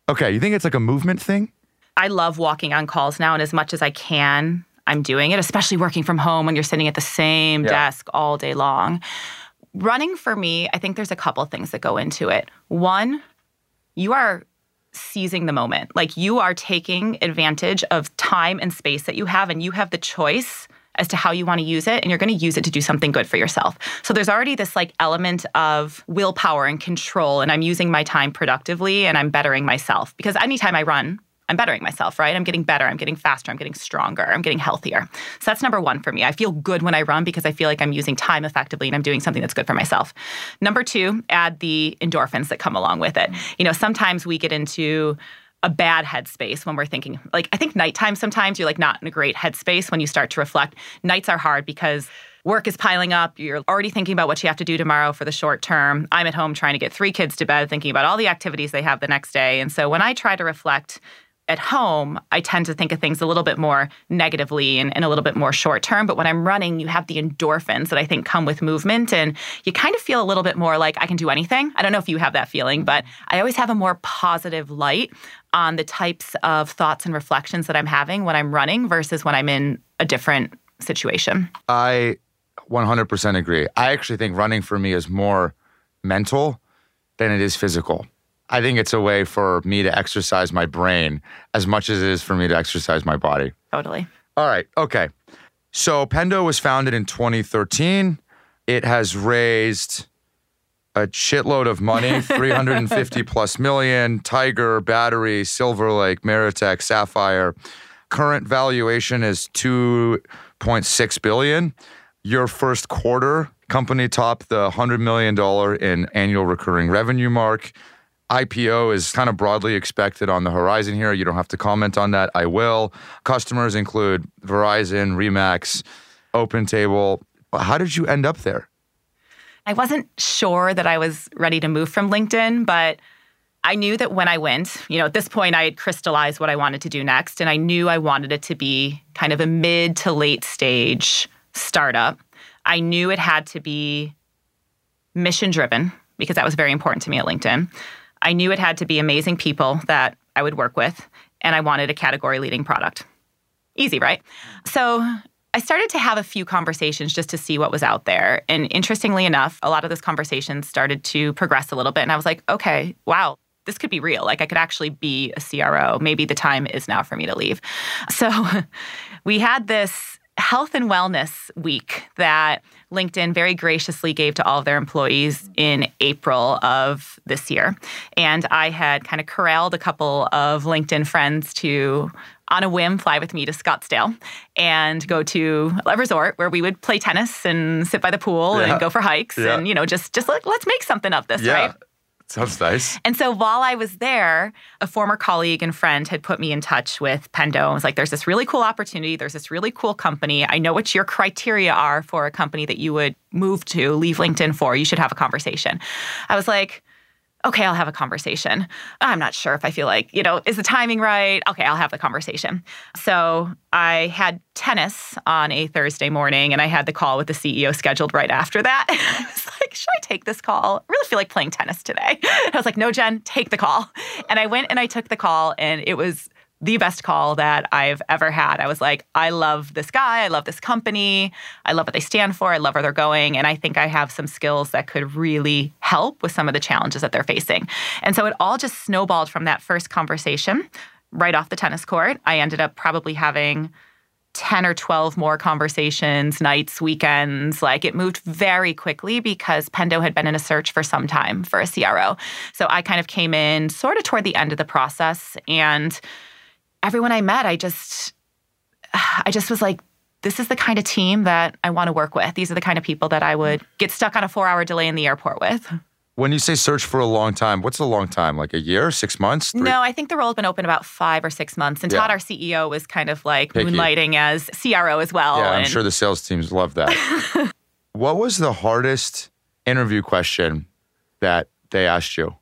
Okay, you think it's like a movement thing? I love walking on calls now, and as much as I can, I'm doing it, especially working from home when you're sitting at the same Yeah. desk all day long. Running for me, I think there's a couple things that go into it. One, you are seizing the moment. Like you are taking advantage of time and space that you have, and you have the choice as to how you want to use it and you're going to use it to do something good for yourself. So there's already this like element of willpower and control and I'm using my time productively and I'm bettering myself because anytime I run I'm bettering myself, right? I'm getting better, I'm getting faster, I'm getting stronger, I'm getting healthier. So that's number 1 for me. I feel good when I run because I feel like I'm using time effectively and I'm doing something that's good for myself. Number 2, add the endorphins that come along with it. You know, sometimes we get into a bad headspace when we're thinking like I think nighttime sometimes you're like not in a great headspace when you start to reflect. Nights are hard because work is piling up. You're already thinking about what you have to do tomorrow for the short term. I'm at home trying to get three kids to bed, thinking about all the activities they have the next day. And so when I try to reflect at home, I tend to think of things a little bit more negatively and, and, a little bit more short term. But when I'm running, you have the endorphins that I think come with movement, and you kind of feel a little bit more like I can do anything. I don't know if you have that feeling, but I always have a more positive light on the types of thoughts and reflections that I'm having when I'm running versus when I'm in a different situation. I 100% agree. I actually think running for me is more mental than it is physical. I think it's a way for me to exercise my brain as much as it is for me to exercise my body. Totally. All right. Okay. So Pendo was founded in 2013. It has raised a shitload of money <laughs> 350 plus million tiger battery silver lake meritech sapphire current valuation is 2.6 billion your first quarter company topped the $100 million in annual recurring revenue mark IPO is kind of broadly expected on the horizon here. You don't have to comment on that. I will. Customers include Verizon, Remax, OpenTable. How did you end up there? I wasn't sure that I was ready to move from LinkedIn, but I knew that when I went, you know, at this point, I had crystallized what I wanted to do next. And I knew I wanted it to be kind of a mid to late stage startup. I knew it had to be mission driven because that was very important to me at LinkedIn. I knew it had to be amazing people that I would work with, and I wanted a category leading product. Easy, right? So I started to have a few conversations just to see what was out there. And interestingly enough, a lot of those conversations started to progress a little bit. And I was like, okay, wow, this could be real. Like I could actually be a CRO. Maybe the time is now for me to leave. So <laughs> we had this health and wellness week that LinkedIn very graciously gave to all of their employees in April of this year. And I had kind of corralled a couple of LinkedIn friends to on a whim fly with me to Scottsdale and go to a resort where we would play tennis and sit by the pool yeah. and go for hikes yeah. and you know just just like let's make something of this, yeah. right? Sounds nice. And so while I was there, a former colleague and friend had put me in touch with Pendo. I was like, there's this really cool opportunity. There's this really cool company. I know what your criteria are for a company that you would move to, leave LinkedIn for. You should have a conversation. I was like, okay, I'll have a conversation. I'm not sure if I feel like, you know, is the timing right? Okay, I'll have the conversation. So I had tennis on a Thursday morning and I had the call with the CEO scheduled right after that. <laughs> I was like, should I take this call? I really feel like playing tennis today. <laughs> I was like, no, Jen, take the call. And I went and I took the call and it was the best call that I've ever had. I was like, I love this guy. I love this company. I love what they stand for. I love where they're going. And I think I have some skills that could really help with some of the challenges that they're facing. And so it all just snowballed from that first conversation right off the tennis court. I ended up probably having 10 or 12 more conversations, nights, weekends. Like it moved very quickly because Pendo had been in a search for some time for a CRO. So I kind of came in sort of toward the end of the process and everyone I met, I just, I just was like, this is the kind of team that I want to work with. These are the kind of people that I would get stuck on a four hour delay in the airport with. When you say search for a long time, what's a long time? Like a year, six months? Three? No, I think the role has been open about five or six months. And yeah. Todd, our CEO, was kind of like Picky. moonlighting as CRO as well. Yeah, I'm sure the sales teams love that. <laughs> what was the hardest interview question that they asked you?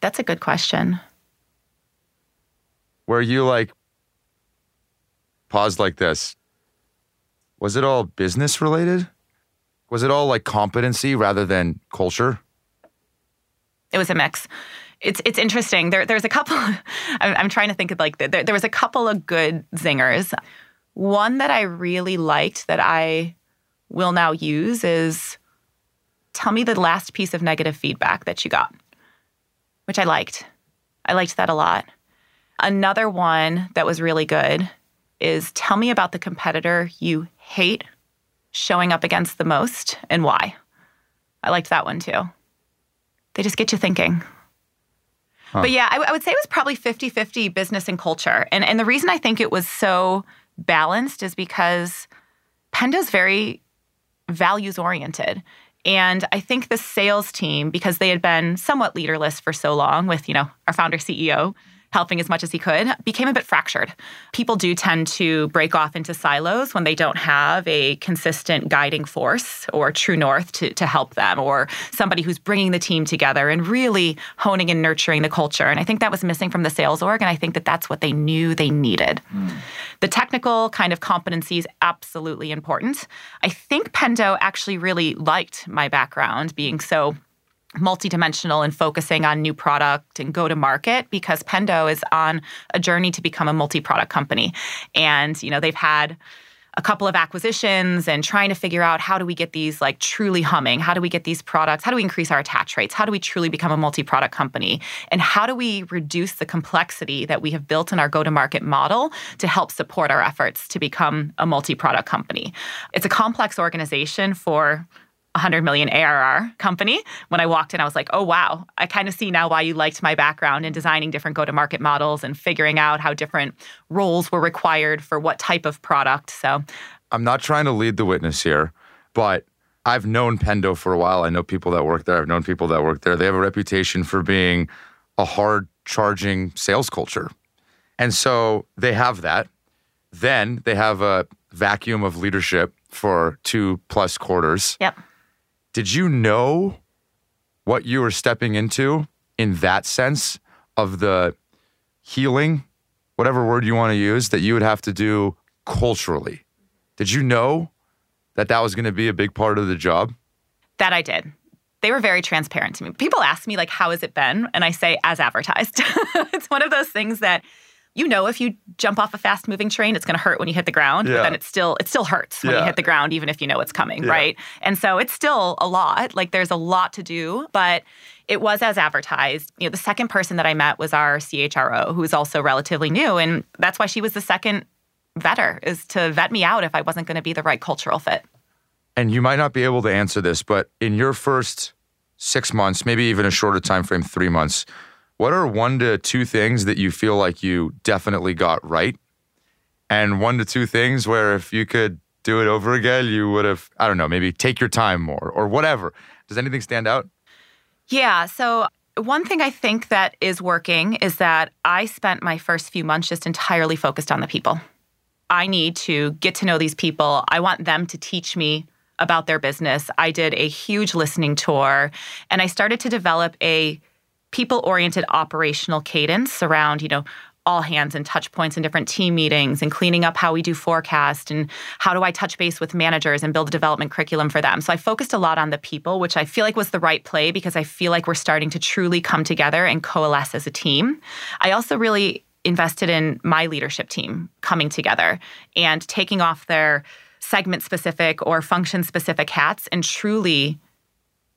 That's a good question where you like paused like this? Was it all business related? Was it all like competency rather than culture? It was a mix. It's it's interesting. There there's a couple. <laughs> I'm, I'm trying to think of like there, there was a couple of good zingers. One that I really liked that I will now use is tell me the last piece of negative feedback that you got, which I liked. I liked that a lot. Another one that was really good is tell me about the competitor you hate showing up against the most and why. I liked that one too. They just get you thinking. Huh. But yeah, I, I, would say it was probably 50 50 business and culture. And, and the reason I think it was so balanced is because Pendo's very values oriented. And I think the sales team, because they had been somewhat leaderless for so long with, you know, our founder CEO, helping as much as he could, became a bit fractured. People do tend to break off into silos when they don't have a consistent guiding force or true north to, to help them, or somebody who's bringing the team together and really honing and nurturing the culture. And I think that was missing from the sales org. And I think that that's what they knew they needed. Mm. The technical kind of competency is absolutely important. I think Pendo actually really liked my background being so multidimensional and focusing on new product and go to market because Pendo is on a journey to become a multi-product company. And, you know, they've had a couple of acquisitions and trying to figure out how do we get these like truly humming? How do we get these products? How do we increase our attach rates? How do we truly become a multi product company? And how do we reduce the complexity that we have built in our go to market model to help support our efforts to become a multi product company? It's a complex organization for 100 million ARR company. When I walked in, I was like, oh, wow, I kind of see now why you liked my background in designing different go to market models and figuring out how different roles were required for what type of product. So I'm not trying to lead the witness here, but I've known Pendo for a while. I know people that work there. I've known people that work there. They have a reputation for being a hard charging sales culture. And so they have that. Then they have a vacuum of leadership for two plus quarters. Yep did you know what you were stepping into in that sense of the healing, whatever word you want to use, that you would have to do culturally? Did you know that that was going to be a big part of the job? That I did. They were very transparent to me. People ask me, like, how has it been? And I say, as advertised. <laughs> it's one of those things that you know if you jump off a fast moving train it's going to hurt when you hit the ground yeah. but then it still it still hurts when yeah. you hit the ground even if you know it's coming yeah. right and so it's still a lot like there's a lot to do but it was as advertised you know the second person that i met was our chro who is also relatively new and that's why she was the second vetter is to vet me out if i wasn't going to be the right cultural fit and you might not be able to answer this but in your first six months maybe even a shorter time frame three months what are one to two things that you feel like you definitely got right? And one to two things where if you could do it over again, you would have, I don't know, maybe take your time more or whatever. Does anything stand out? Yeah. So, one thing I think that is working is that I spent my first few months just entirely focused on the people. I need to get to know these people. I want them to teach me about their business. I did a huge listening tour and I started to develop a people oriented operational cadence around, you know, all hands and touch points in different team meetings and cleaning up how we do forecast and how do I touch base with managers and build a development curriculum for them. So I focused a lot on the people, which I feel like was the right play because I feel like we're starting to truly come together and coalesce as a team. I also really invested in my leadership team coming together and taking off their segment specific or function specific hats and truly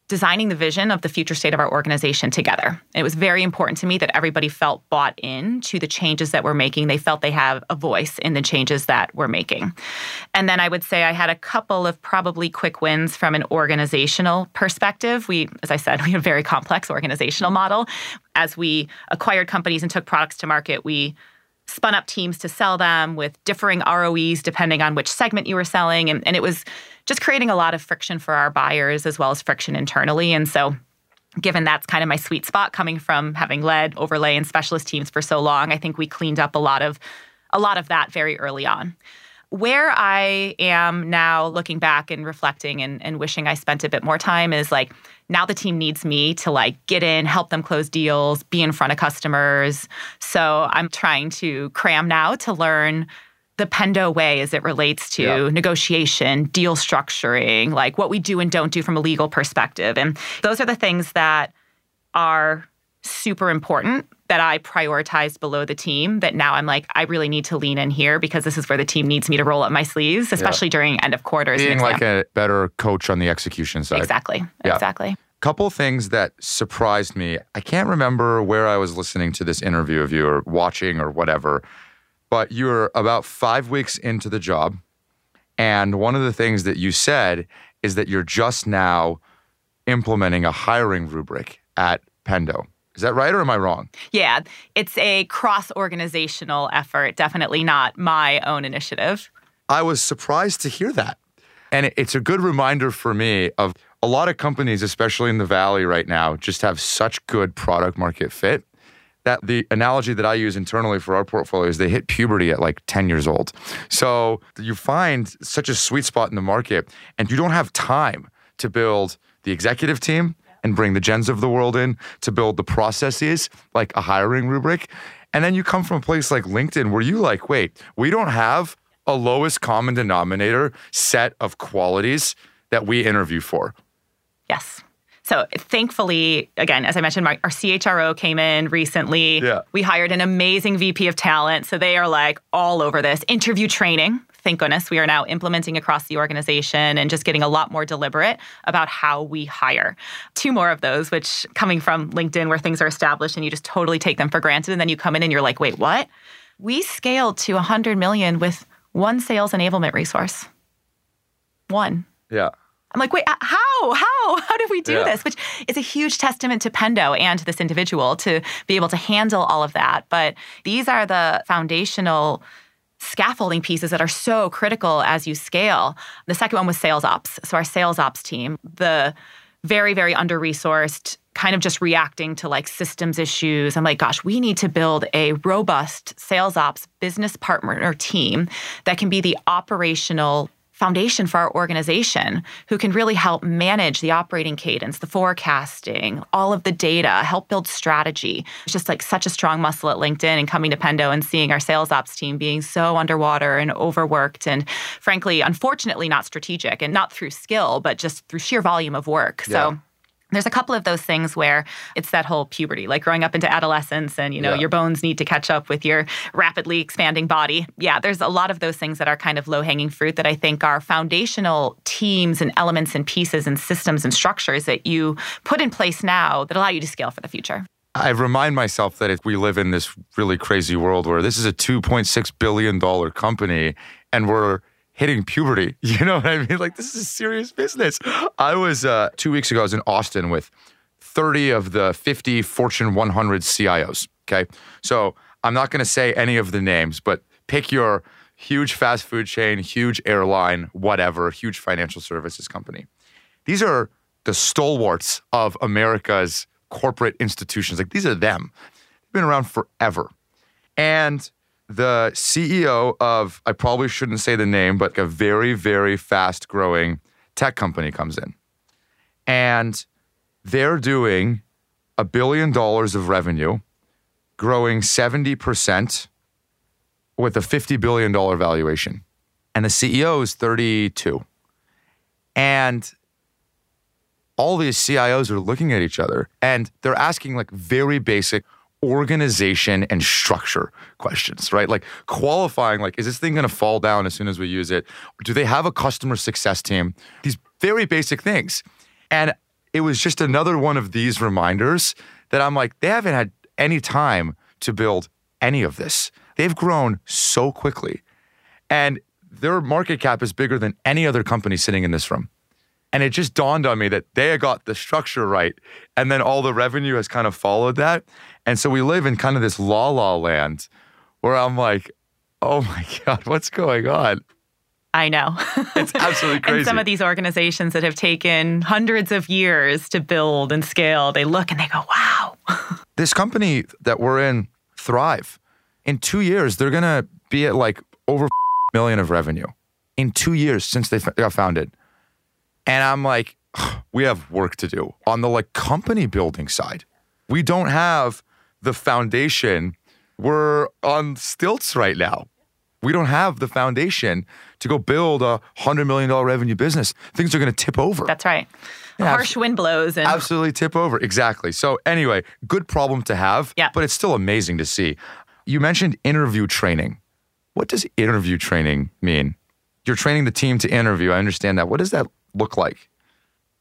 designing the vision of the future state of our organization together. It was very important to me that everybody felt bought in to the changes that we're making. They felt they have a voice in the changes that we're making. And then I would say I had a couple of probably quick wins from an organizational perspective. We, as I said, <laughs> we have a very complex organizational model. As we acquired companies and took products to market, we spun up teams to sell them with differing ROEs depending on which segment you were selling. And, and it was just creating a lot of friction for our buyers as well as friction internally. And so given that's kind of my sweet spot coming from having led overlay and specialist teams for so long, I think we cleaned up a lot of a lot of that very early on. Where I am now looking back and reflecting and, and wishing I spent a bit more time is like now the team needs me to like get in, help them close deals, be in front of customers. So I'm trying to cram now to learn the Pendo way as it relates to yeah. negotiation, deal structuring, like what we do and don't do from a legal perspective. And those are the things that are super important that I prioritized below the team that now I'm like, I really need to lean in here because this is where the team needs me to roll up my sleeves, especially yeah. during end of quarters. Being like a better coach on the execution side. Exactly. Yeah. Exactly. Couple things that surprised me. I can't remember where I was listening to this interview of you or watching or whatever but you're about five weeks into the job. And one of the things that you said is that you're just now implementing a hiring rubric at Pendo. Is that right or am I wrong? Yeah, it's a cross organizational effort, definitely not my own initiative. I was surprised to hear that. And it's a good reminder for me of a lot of companies, especially in the Valley right now, just have such good product market fit that the analogy that I use internally for our portfolio is they hit puberty at like 10 years old. So you find such a sweet spot in the market and you don't have time to build the executive team and bring the Jens of the world in to build the processes like a hiring rubric. And then you come from a place like LinkedIn where you like, wait, we don't have a lowest common denominator set of qualities that we interview for. Yes. So thankfully, again, as I mentioned, our CHRO came in recently. Yeah. We hired an amazing VP of talent. So they are like all over this interview training. Thank goodness we are now implementing across the organization and just getting a lot more deliberate about how we hire. Two more of those, which coming from LinkedIn where things are established and you just totally take them for granted. And then you come in and you're like, wait, what? We scaled to 100 million with one sales enablement resource. One. Yeah. I'm like, wait, uh, how? How? <laughs> How did we do Yeah. this? Which is a huge testament to Pendo and to this individual to be able to handle all of that. But these are the foundational scaffolding pieces that are so critical as you scale. The second one was sales ops. So our sales ops team, the very, very under resourced, kind of just reacting to like systems issues. I'm like, gosh, we need to build a robust sales ops business partner team that can be the operational foundation for our organization who can really help manage the operating cadence, the forecasting, all of the data, help build strategy. It's just like such a strong muscle at LinkedIn and coming to Pendo and seeing our sales ops team being so underwater and overworked and frankly, unfortunately, not strategic and not through skill, but just through sheer volume of work. So Yeah. There's a couple of those things where it's that whole puberty, like growing up into adolescence and, you know, Yeah. your bones need to catch up with your rapidly expanding body. Yeah, there's a lot of those things that are kind of low hanging fruit that I think are foundational teams and elements and pieces and systems and structures that you put in place now that allow you to scale for the future. I remind myself that if we live in this really crazy world where this is a $2.6 billion company and we're hitting puberty, <laughs> you know what I mean? Like, this is serious business. I was, uh, two weeks ago, I was in Austin with 30 of the 50 Fortune 100 CIOs. Okay. So I'm not going to say any of the names, but pick your huge fast food chain, huge airline, whatever, huge financial services company. These are the stalwarts of America's corporate institutions. Like these are them. They've been around forever. And the CEO of, I probably shouldn't say the name, but a very, very fast growing tech company comes in. And they're doing a billion dollars of revenue, growing 70% with a $50 billion valuation. And the CEO is 32. And all these CIOs are looking at each other and they're asking like very basic organization and structure questions, right? Like qualifying, like, is this thing gonna fall down as soon as we use it? Do they have a customer success team? These very basic things. And it was just another one of these reminders that I'm like, they haven't had any time to build any of this. They've grown so quickly. And their market cap is bigger than any other company sitting in this room. And it just dawned on me that they got the structure right. And then all the revenue has kind of followed that. And so we live in kind of this la la land where I'm like, oh my <laughs> God, what's going on? I know. <laughs> It's absolutely crazy. and some of these organizations that have taken hundreds of years to build and scale, they look and they go, wow. <laughs> this company that we're in, Thrive, in two years, they're going to be at like over a million of revenue in two years since they got founded. And I'm like, <sighs> we have work to do on the like company building side. We don't have the foundation. We're on stilts right now. We don't have the foundation to go build a hundred million dollar revenue business. Things are going to tip over. That's right. Yeah, Harsh wind blows and Absolutely tip over. Exactly. So, anyway, good problem to have, Yeah. but it's still amazing to see. You mentioned interview training. What does interview training mean? You're training the team to interview. I understand that. What does that look like?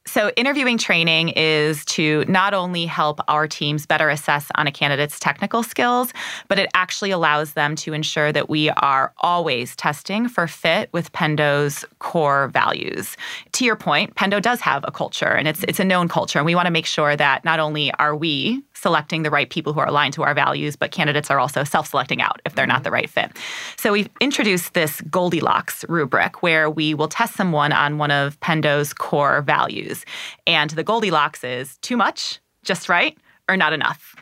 So, interviewing training is to not only help our teams better assess on a candidate's technical skills, but it actually allows them to ensure that we are always testing for fit with Pendo's core values. To your point, Pendo does have a culture and it's it's a known culture and we want to make sure that not only are we selecting the right people who are aligned to our values, but candidates are also self selecting out if they're not mm-hmm. the right fit. So we've introduced this Goldilocks rubric where we will test someone on one of Pendo's core values. And the Goldilocks is too much, just right, or not enough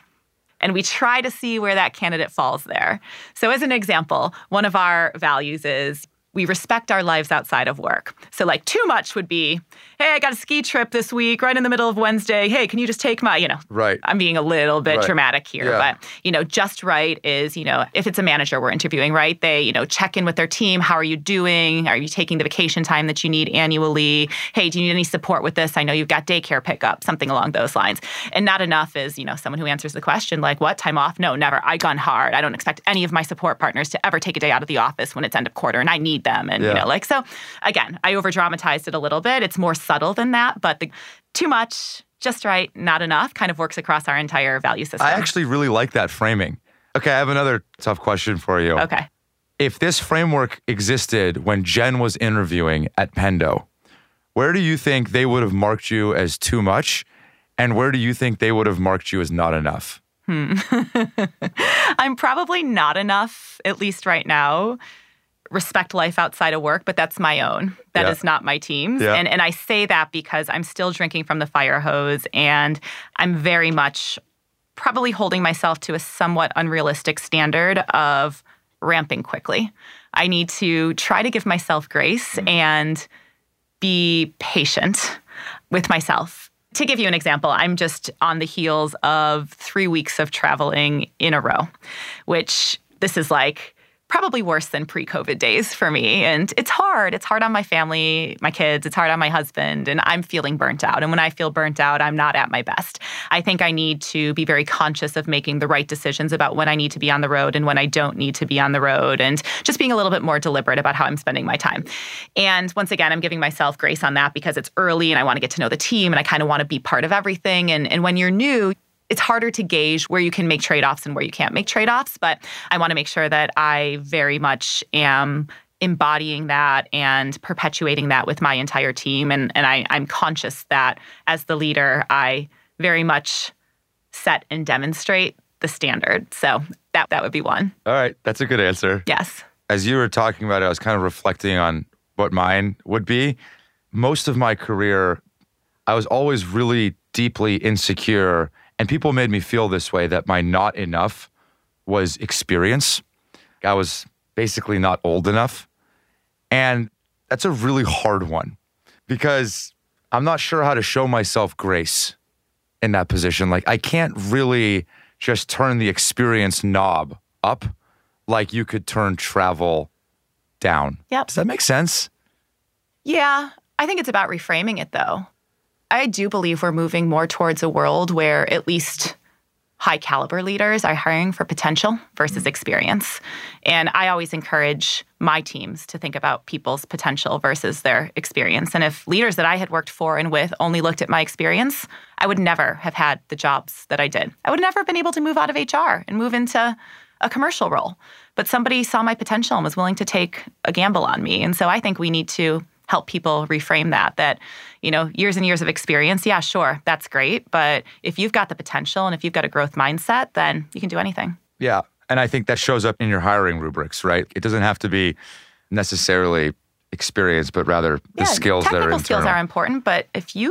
and we try to see where that candidate falls there. So, as an example, one of our values is we respect our lives outside of work. So, like, too much would be, hey, I got a ski trip this week right in the middle of Wednesday. Hey, can you just take my, you know, right. I'm being a little bit right. dramatic here, yeah. but, you know, just right is, you know, if it's a manager we're interviewing, right? They, you know, check in with their team. How are you doing? Are you taking the vacation time that you need annually? Hey, do you need any support with this? I know you've got daycare pickup, something along those lines. And not enough is, you know, someone who answers the question, like, what? Time off? No, never. I gone hard. I don't expect any of my support partners to ever take a day out of the office when it's end of quarter and I need them. And, Yeah. you know, like, so again, I over dramatized it a little bit. It's more subtle than that, but the too much, just right, not enough kind of works across our entire value system. I actually really like that framing. Okay, I have another tough question for you. Okay. If this framework existed when Jen was interviewing at Pendo, where do you think they would have marked you as too much? And where do you think they would have marked you as not enough? Hmm. <laughs> I'm probably not enough, at least right now. Respect life outside of work, but that's my own. That is Yeah. not my team's. Yeah. And and I say that because I'm still drinking from the fire hose and I'm very much probably holding myself to a somewhat unrealistic standard of ramping quickly. I need to try to give myself grace mm-hmm. and be patient with myself. To give you an example, I'm just on the heels of three weeks of traveling in a row, which this is like probably worse than pre COVID days for me. And it's hard. It's hard on my family, my kids, it's hard on my husband, and I'm feeling burnt out. And when I feel burnt out, I'm not at my best. I think I need to be very conscious of making the right decisions about when I need to be on the road and when I don't need to be on the road, and just being a little bit more deliberate about how I'm spending my time. And once again, I'm giving myself grace on that because it's early and I want to get to know the team and I kind of want to be part of everything. And, and when you're new, it's harder to gauge where you can make trade offs and where you can't make trade offs. But I want to make sure that I very much am embodying that and perpetuating that with my entire team. And, and I, I'm conscious that as the leader, I very much set and demonstrate the standard. So that, that would be one. All right, that's a good answer. Yes. As you were talking about it, I was kind of reflecting on what mine would be. Most of my career, I was always really deeply insecure, and people made me feel this way that my not enough was experience. I was basically not old enough. And that's a really hard one because I'm not sure how to show myself grace in that position. Like, I can't really just turn the experience knob up like you could turn travel down. Yep. Does that make sense? Yeah, I think it's about reframing it though. I do believe we're moving more towards a world where at least high caliber leaders are hiring for potential versus mm-hmm. experience. And I always encourage my teams to think about people's potential versus their experience. And if leaders that I had worked for and with only looked at my experience, I would never have had the jobs that I did. I would never have been able to move out of HR and move into a commercial role. But somebody saw my potential and was willing to take a gamble on me. And so I think we need to help people reframe that that you know years and years of experience yeah sure that's great but if you've got the potential and if you've got a growth mindset then you can do anything Yeah. And I think that shows up in your hiring rubrics, right? It doesn't have to be necessarily experience, but rather the yeah, skills that are internal. skills are important but if you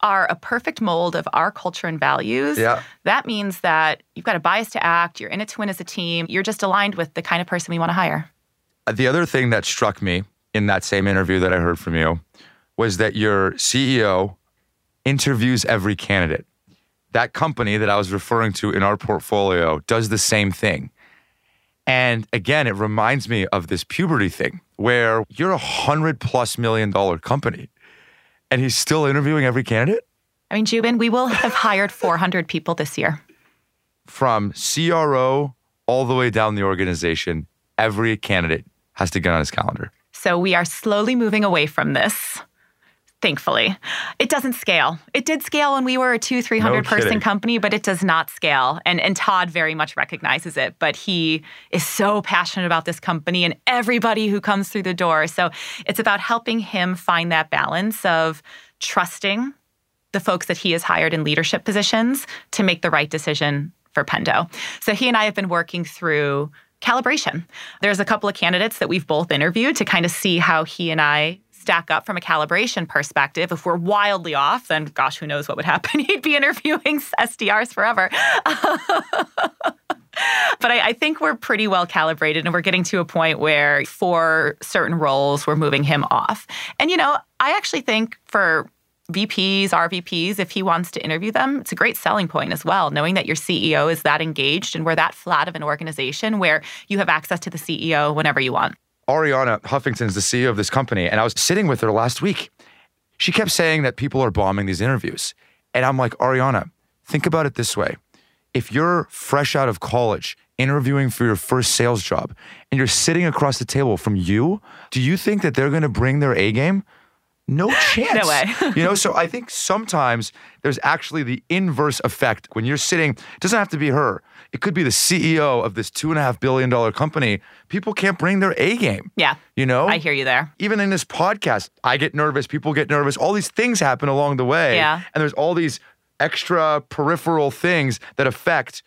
are a perfect mold of our culture and values Yeah. that means that you've got a bias to act you're in it to win as a team you're just aligned with the kind of person we want to hire uh, The other thing that struck me in that same interview that I heard from you was that your CEO interviews every candidate. That company that I was referring to in our portfolio does the same thing. And again, it reminds me of this puberty thing where you're a hundred plus million dollar company and he's still interviewing every candidate i mean joubin we will have hired 400 people this year from CRO all the way down the organization. Every candidate has to get on his calendar. So we are slowly moving away from this. Thankfully, it doesn't scale. It did scale when we were a two, three hundred person kidding. company, but it does not scale. And and Todd very much recognizes it. But he is so passionate about this company and everybody who comes through the door. So it's about helping him find that balance of trusting the folks that he has hired in leadership positions to make the right decision for Pendo. So he and I have been working through calibration. There's a couple of candidates that we've both interviewed to kind of see how he and I stack up from a calibration perspective. If we're wildly off, then gosh, who knows what would <laughs> happen? He'd be interviewing <laughs> SDRs forever. <laughs> but I, I, think we're pretty well calibrated and we're getting to a point where for certain roles, we're moving him off. And, you know, I actually think for VPs, RVPs, if he wants to interview them, it's a great selling point as well, knowing that your CEO is that engaged and we're that flat of an organization where you have access to the CEO whenever you want. Arianna Huffington is the CEO of this company, and I was sitting with her last week. She kept saying that people are bombing these interviews. And I'm like, Arianna, think about it this way. If you're fresh out of college, interviewing for your first sales job, and you're sitting across the table from you, do you think that they're going to bring their A game? <laughs> No chance. no way. you know, so I think sometimes there's actually the inverse effect when you're sitting, it doesn't have to be her. It could be the CEO of this two and a half billion dollar company. People can't bring their A game. Yeah. You know? I hear you there. Even in this podcast, I get nervous, people get nervous, all these things happen along the way. Yeah. And there's all these extra peripheral things that affect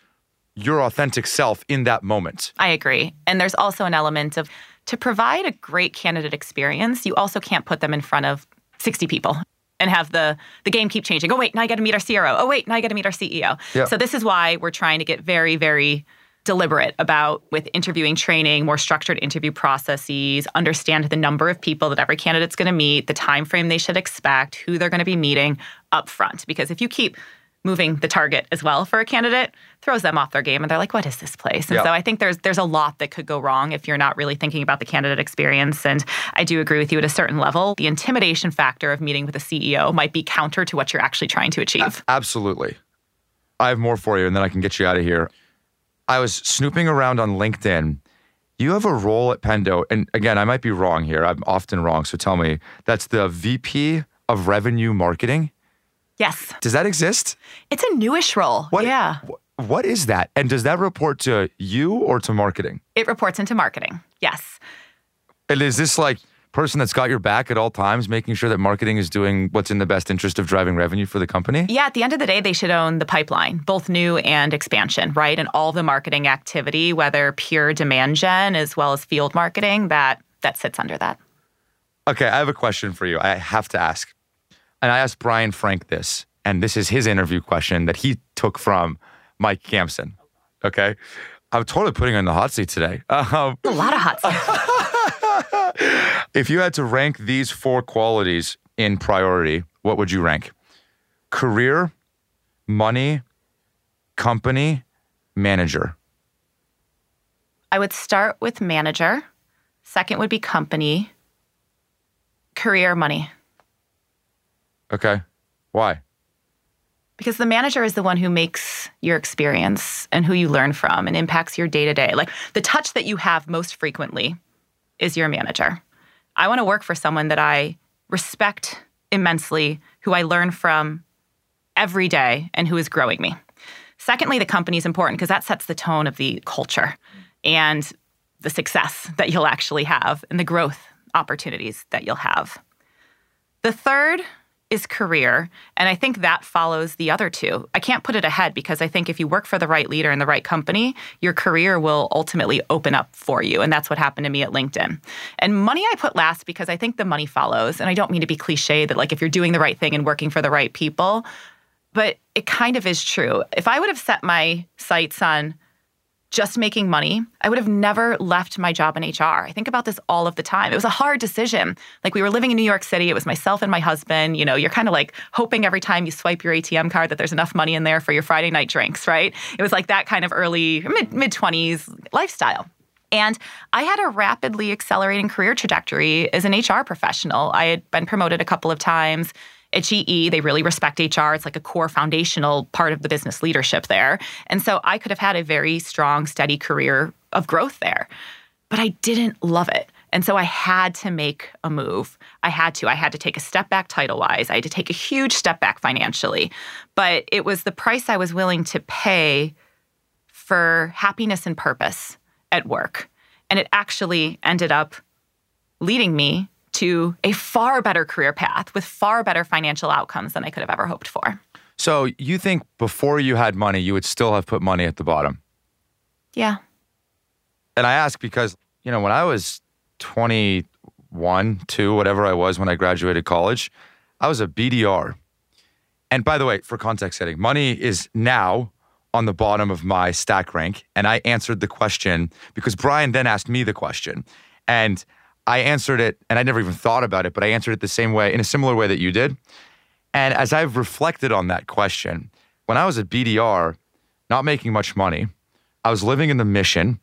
your authentic self in that moment. I agree. And there's also an element of to provide a great candidate experience, you also can't put them in front of 60 people and have the the game keep changing. Oh wait, now I got to meet our CRO. Oh wait, now I got to meet our CEO. Yeah. So this is why we're trying to get very very deliberate about with interviewing training, more structured interview processes, understand the number of people that every candidate's going to meet, the time frame they should expect, who they're going to be meeting up front because if you keep moving the target as well for a candidate throws them off their game and they're like what is this place? And yeah. so i think there's there's a lot that could go wrong if you're not really thinking about the candidate experience and i do agree with you at a certain level. The intimidation factor of meeting with a ceo might be counter to what you're actually trying to achieve. Absolutely. I have more for you and then i can get you out of here. I was snooping around on linkedin. You have a role at pendo and again i might be wrong here. I'm often wrong so tell me. That's the vp of revenue marketing Yes. Does that exist? It's a newish role. What, yeah. What is that? And does that report to you or to marketing? It reports into marketing. Yes. And is this like person that's got your back at all times, making sure that marketing is doing what's in the best interest of driving revenue for the company? Yeah, at the end of the day, they should own the pipeline, both new and expansion, right? And all the marketing activity, whether pure demand gen as well as field marketing, that that sits under that. Okay, I have a question for you. I have to ask. And I asked Brian Frank this, and this is his interview question that he took from Mike Gamson. Okay. I'm totally putting on the hot seat today. <laughs> Um, a lot of hot seats. <laughs> if you had to rank these four qualities in priority, what would you rank? Career, money, company, manager. I would start with manager. Second would be company, career, money. Okay. Why? Because the manager is the one who makes your experience and who you learn from and impacts your day to day. Like the touch that you have most frequently is your manager. I want to work for someone that I respect immensely, who I learn from every day, and who is growing me. Secondly, the company is important because that sets the tone of the culture and the success that you'll actually have and the growth opportunities that you'll have. The third is career. And I think that follows the other two. I can't put it ahead because I think if you work for the right leader in the right company, your career will ultimately open up for you. And that's what happened to me at LinkedIn. And money I put last because I think the money follows. And I don't mean to be cliche that, like, if you're doing the right thing and working for the right people, but it kind of is true. If I would have set my sights on, just making money, I would have never left my job in HR. I think about this all of the time. It was a hard decision. Like we were living in New York City, it was myself and my husband. You know, you're kind of like hoping every time you swipe your ATM card that there's enough money in there for your Friday night drinks, right? It was like that kind of early mid mid 20s lifestyle. And I had a rapidly accelerating career trajectory as an HR professional. I had been promoted a couple of times at GE, they really respect HR. It's like a core foundational part of the business leadership there. And so I could have had a very strong, steady career of growth there. But I didn't love it. And so I had to make a move. I had to. I had to take a step back title wise. I had to take a huge step back financially. But it was the price I was willing to pay for happiness and purpose at work. And it actually ended up leading me to a far better career path with far better financial outcomes than I could have ever hoped for. So you think before you had money, you would still have put money at the bottom? Yeah. And I ask because, you know, when I was 21, 2, whatever I was when I graduated college, I was a BDR. And by the way, for context setting, money is now on the bottom of my stack rank. And I answered the question because Brian then asked me the question. And I answered it, and I never even thought about it, but I answered it the same way, in a similar way that you did. And as I've reflected on that question, when I was at BDR, not making much money, I was living in the mission.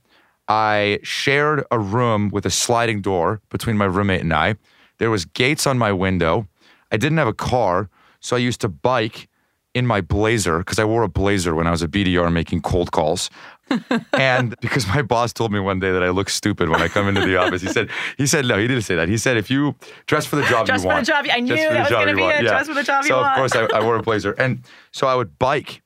I shared a room with a sliding door between my roommate and I. There was gates on my window. I didn't have a car, so I used to bike in my blazer because I wore a blazer when I was a BDR making cold calls. And because my boss told me one day that I look stupid when I come into the office, he said, he said, no, he didn't say that. He said, if you dress for the job dress you want. Dress for the job. I knew that was going to be it. Yeah. Dress for the job so you want. So of course I, I, wore a blazer. And so I would bike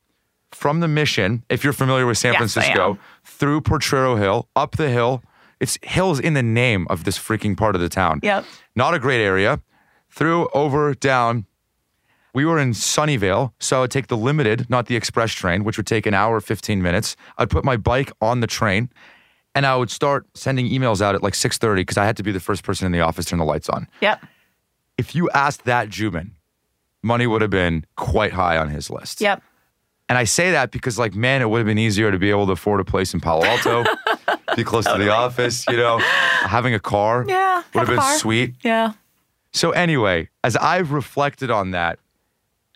from the mission, if you're familiar with San yes, Francisco, through Potrero Hill, up the hill. It's hills in the name of this freaking part of the town. Yep. Not a great area. Through, over, down, we were in Sunnyvale, so I'd take the limited, not the express train, which would take an hour, 15 minutes. I'd put my bike on the train and I would start sending emails out at like 6.30 because I had to be the first person in the office to turn the lights on. Yep. If you asked that Joubin, money would have been quite high on his list. Yep. And I say that because, like, man, it would have been easier to be able to afford a place in Palo Alto, <laughs> be close totally. to the office, you know, having a car yeah, would have, have been sweet. Yeah. So, anyway, as I've reflected on that,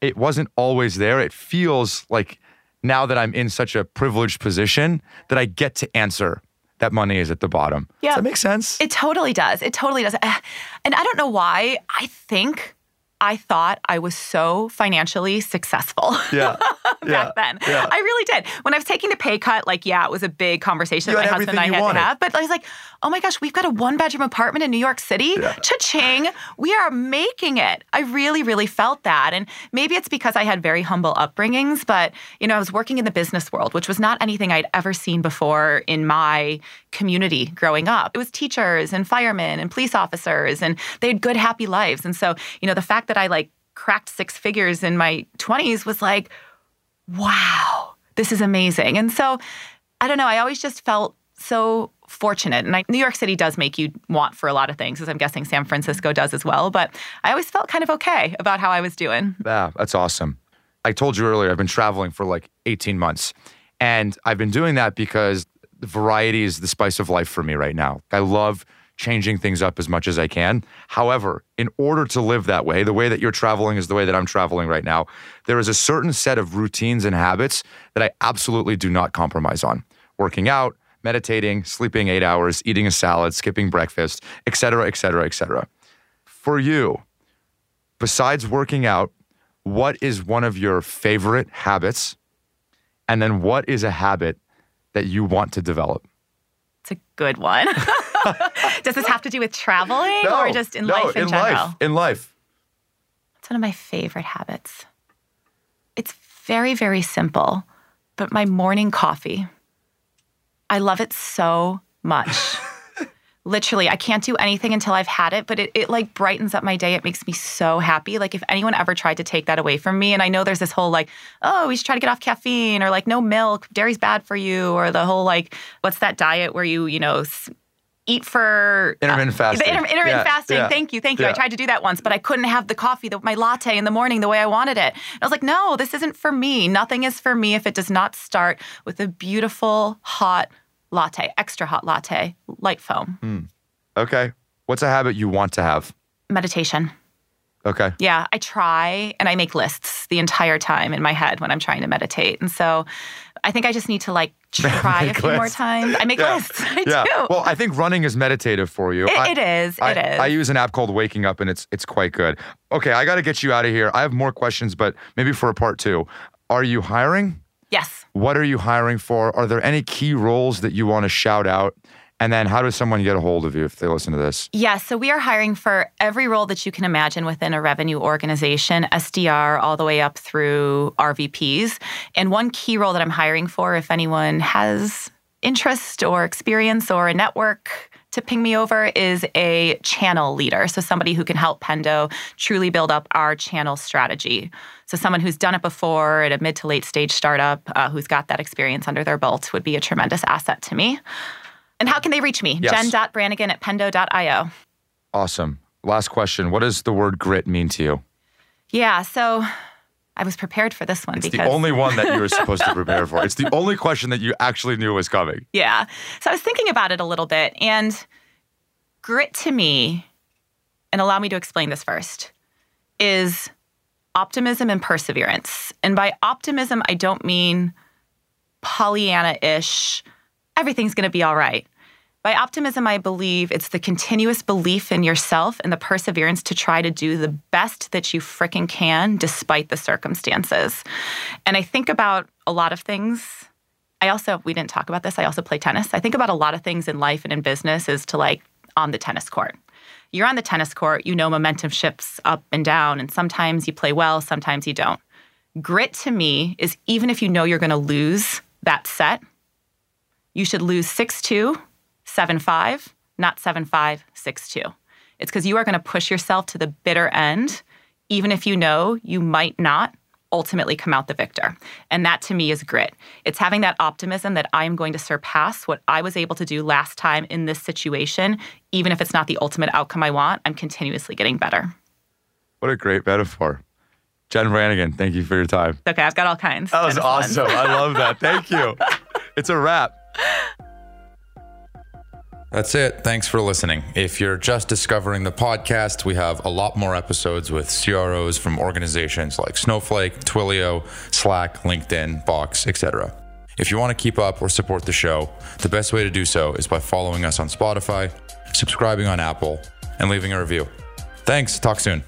it wasn't always there. It feels like now that I'm in such a privileged position that I get to answer that money is at the bottom. Yeah. Does that make sense? It totally does. It totally does. Eh, and I don't know why. I think I thought I was so financially successful. Yeah. <laughs> back then. Yeah. I really did. When I was taking the pay cut, like, yeah, it was a big conversation you that my husband and I had wanted. to have. But I was like, oh my gosh, we've got a one bedroom apartment in New York City. Yeah. Cha-ching. We are making it. I really, really felt that. And maybe it's because I had very humble upbringings, but you know, I was working in the business world, which was not anything I'd ever seen before in my community growing up. It was teachers and firemen and police officers, and they had good, happy lives. And so, you know, the fact that I like cracked six figures in my 20s was like, wow, this is amazing. And so I don't know, I always just felt so fortunate. And I, New York City does make you want for a lot of things, as I'm guessing San Francisco does as well. But I always felt kind of okay about how I was doing. Yeah, that's awesome. I told you earlier, I've been traveling for like 18 months. And I've been doing that because variety is the spice of life for me right now. I love changing things up as much as I can. However, in order to live that way, the way that you're traveling is the way that I'm traveling right now, there is a certain set of routines and habits that I absolutely do not compromise on. Working out, meditating, sleeping eight hours, eating a salad, skipping breakfast, et cetera, et cetera, et cetera. For you, besides working out, what is one of your favorite habits? And then what is a habit that you want to develop? It's a good one. <laughs> <laughs> Does this have to do with traveling no, or just in no, life in, in general? Life, in life. It's one of my favorite habits. It's very, very simple, but my morning coffee. I love it so much. <laughs> Literally, I can't do anything until I've had it, but it, it like brightens up my day. It makes me so happy. Like if anyone ever tried to take that away from me, and I know there's this whole like, oh, we should try to get off caffeine, or like no milk, dairy's bad for you, or the whole like, what's that diet where you, you know, eat for intermittent uh, fasting. The inter- intermittent yeah, fasting. Yeah, thank you, thank you. yeah. I tried to do that once, but I couldn't have the coffee, the, my latte in the morning the way I wanted it. And I was like, no, this isn't for me. Nothing is for me if it does not start with a beautiful hot latte, extra hot latte, light foam. Mm. Okay. What's a habit you want to have? Meditation. Okay. Yeah, I try and I make lists the entire time in my head when I'm trying to meditate. And so I think I just need to like <laughs> try a few lists. more times. I make Yeah. lists. <laughs> I yeah. do. Well, I think running is meditative for you. It- I- it is. It I, is. I use an app called Waking Up, and it's it's quite good. Okay, I got to get you out of here. I have more questions, but maybe for a part two. Are you hiring? yes. What are you hiring for? Are there any key roles that you want to shout out? And then, how does someone get a hold of you if they listen to this? Yeah, so we are hiring for every role that you can imagine within a revenue organization, SDR, all the way up through RVPs. And one key role that I'm hiring for, if anyone has interest or experience or a network to ping me over is a channel leader. So, somebody who can help Pendo truly build up our channel strategy. So, someone who's done it before at a mid to late stage startup, uh, who's got that experience under their belt, would be a tremendous asset to me. And how can they reach me? Yes. Jen.Brannigan at pendo.io. Awesome. Last question What does the word grit mean to you? Yeah, so I was prepared for this one It's because the only one that you were <laughs> supposed to prepare for. It's the only question that you actually knew was coming. Yeah. So I was thinking about it a little bit, and grit to me, and allow me to explain this first, is optimism and perseverance. And by optimism, I don't mean Pollyanna ish, everything's going to be all right. By optimism, I believe it's the continuous belief in yourself and the perseverance to try to do the best that you fricking can despite the circumstances. And I think about a lot of things. I also, we didn't talk about this, I also play tennis. I think about a lot of things in life and in business is to like on the tennis court. You're on the tennis court, you know momentum shifts up and down, and sometimes you play well, sometimes you don't. Grit to me is even if you know you're gonna lose that set, you should lose 6 2, 7 5, not 7 5, 6 2. It's because you are going to push yourself to the bitter end, even if you know you might not ultimately come out the victor. And that to me is grit. It's having that optimism that I am going to surpass what I was able to do last time in this situation, even if it's not the ultimate outcome I want. I'm continuously getting better. What a great metaphor. Jen Brannigan, thank you for your time. Okay, I've got all kinds. That was awesome. I love that. Thank you. <laughs> It's a wrap. That's it. Thanks for listening. If you're just discovering the podcast, we have a lot more episodes with CROs from organizations like Snowflake, Twilio, Slack, LinkedIn, Box, etc. If you want to keep up or support the show, the best way to do so is by following us on Spotify, subscribing on Apple, and leaving a review. Thanks. Talk soon.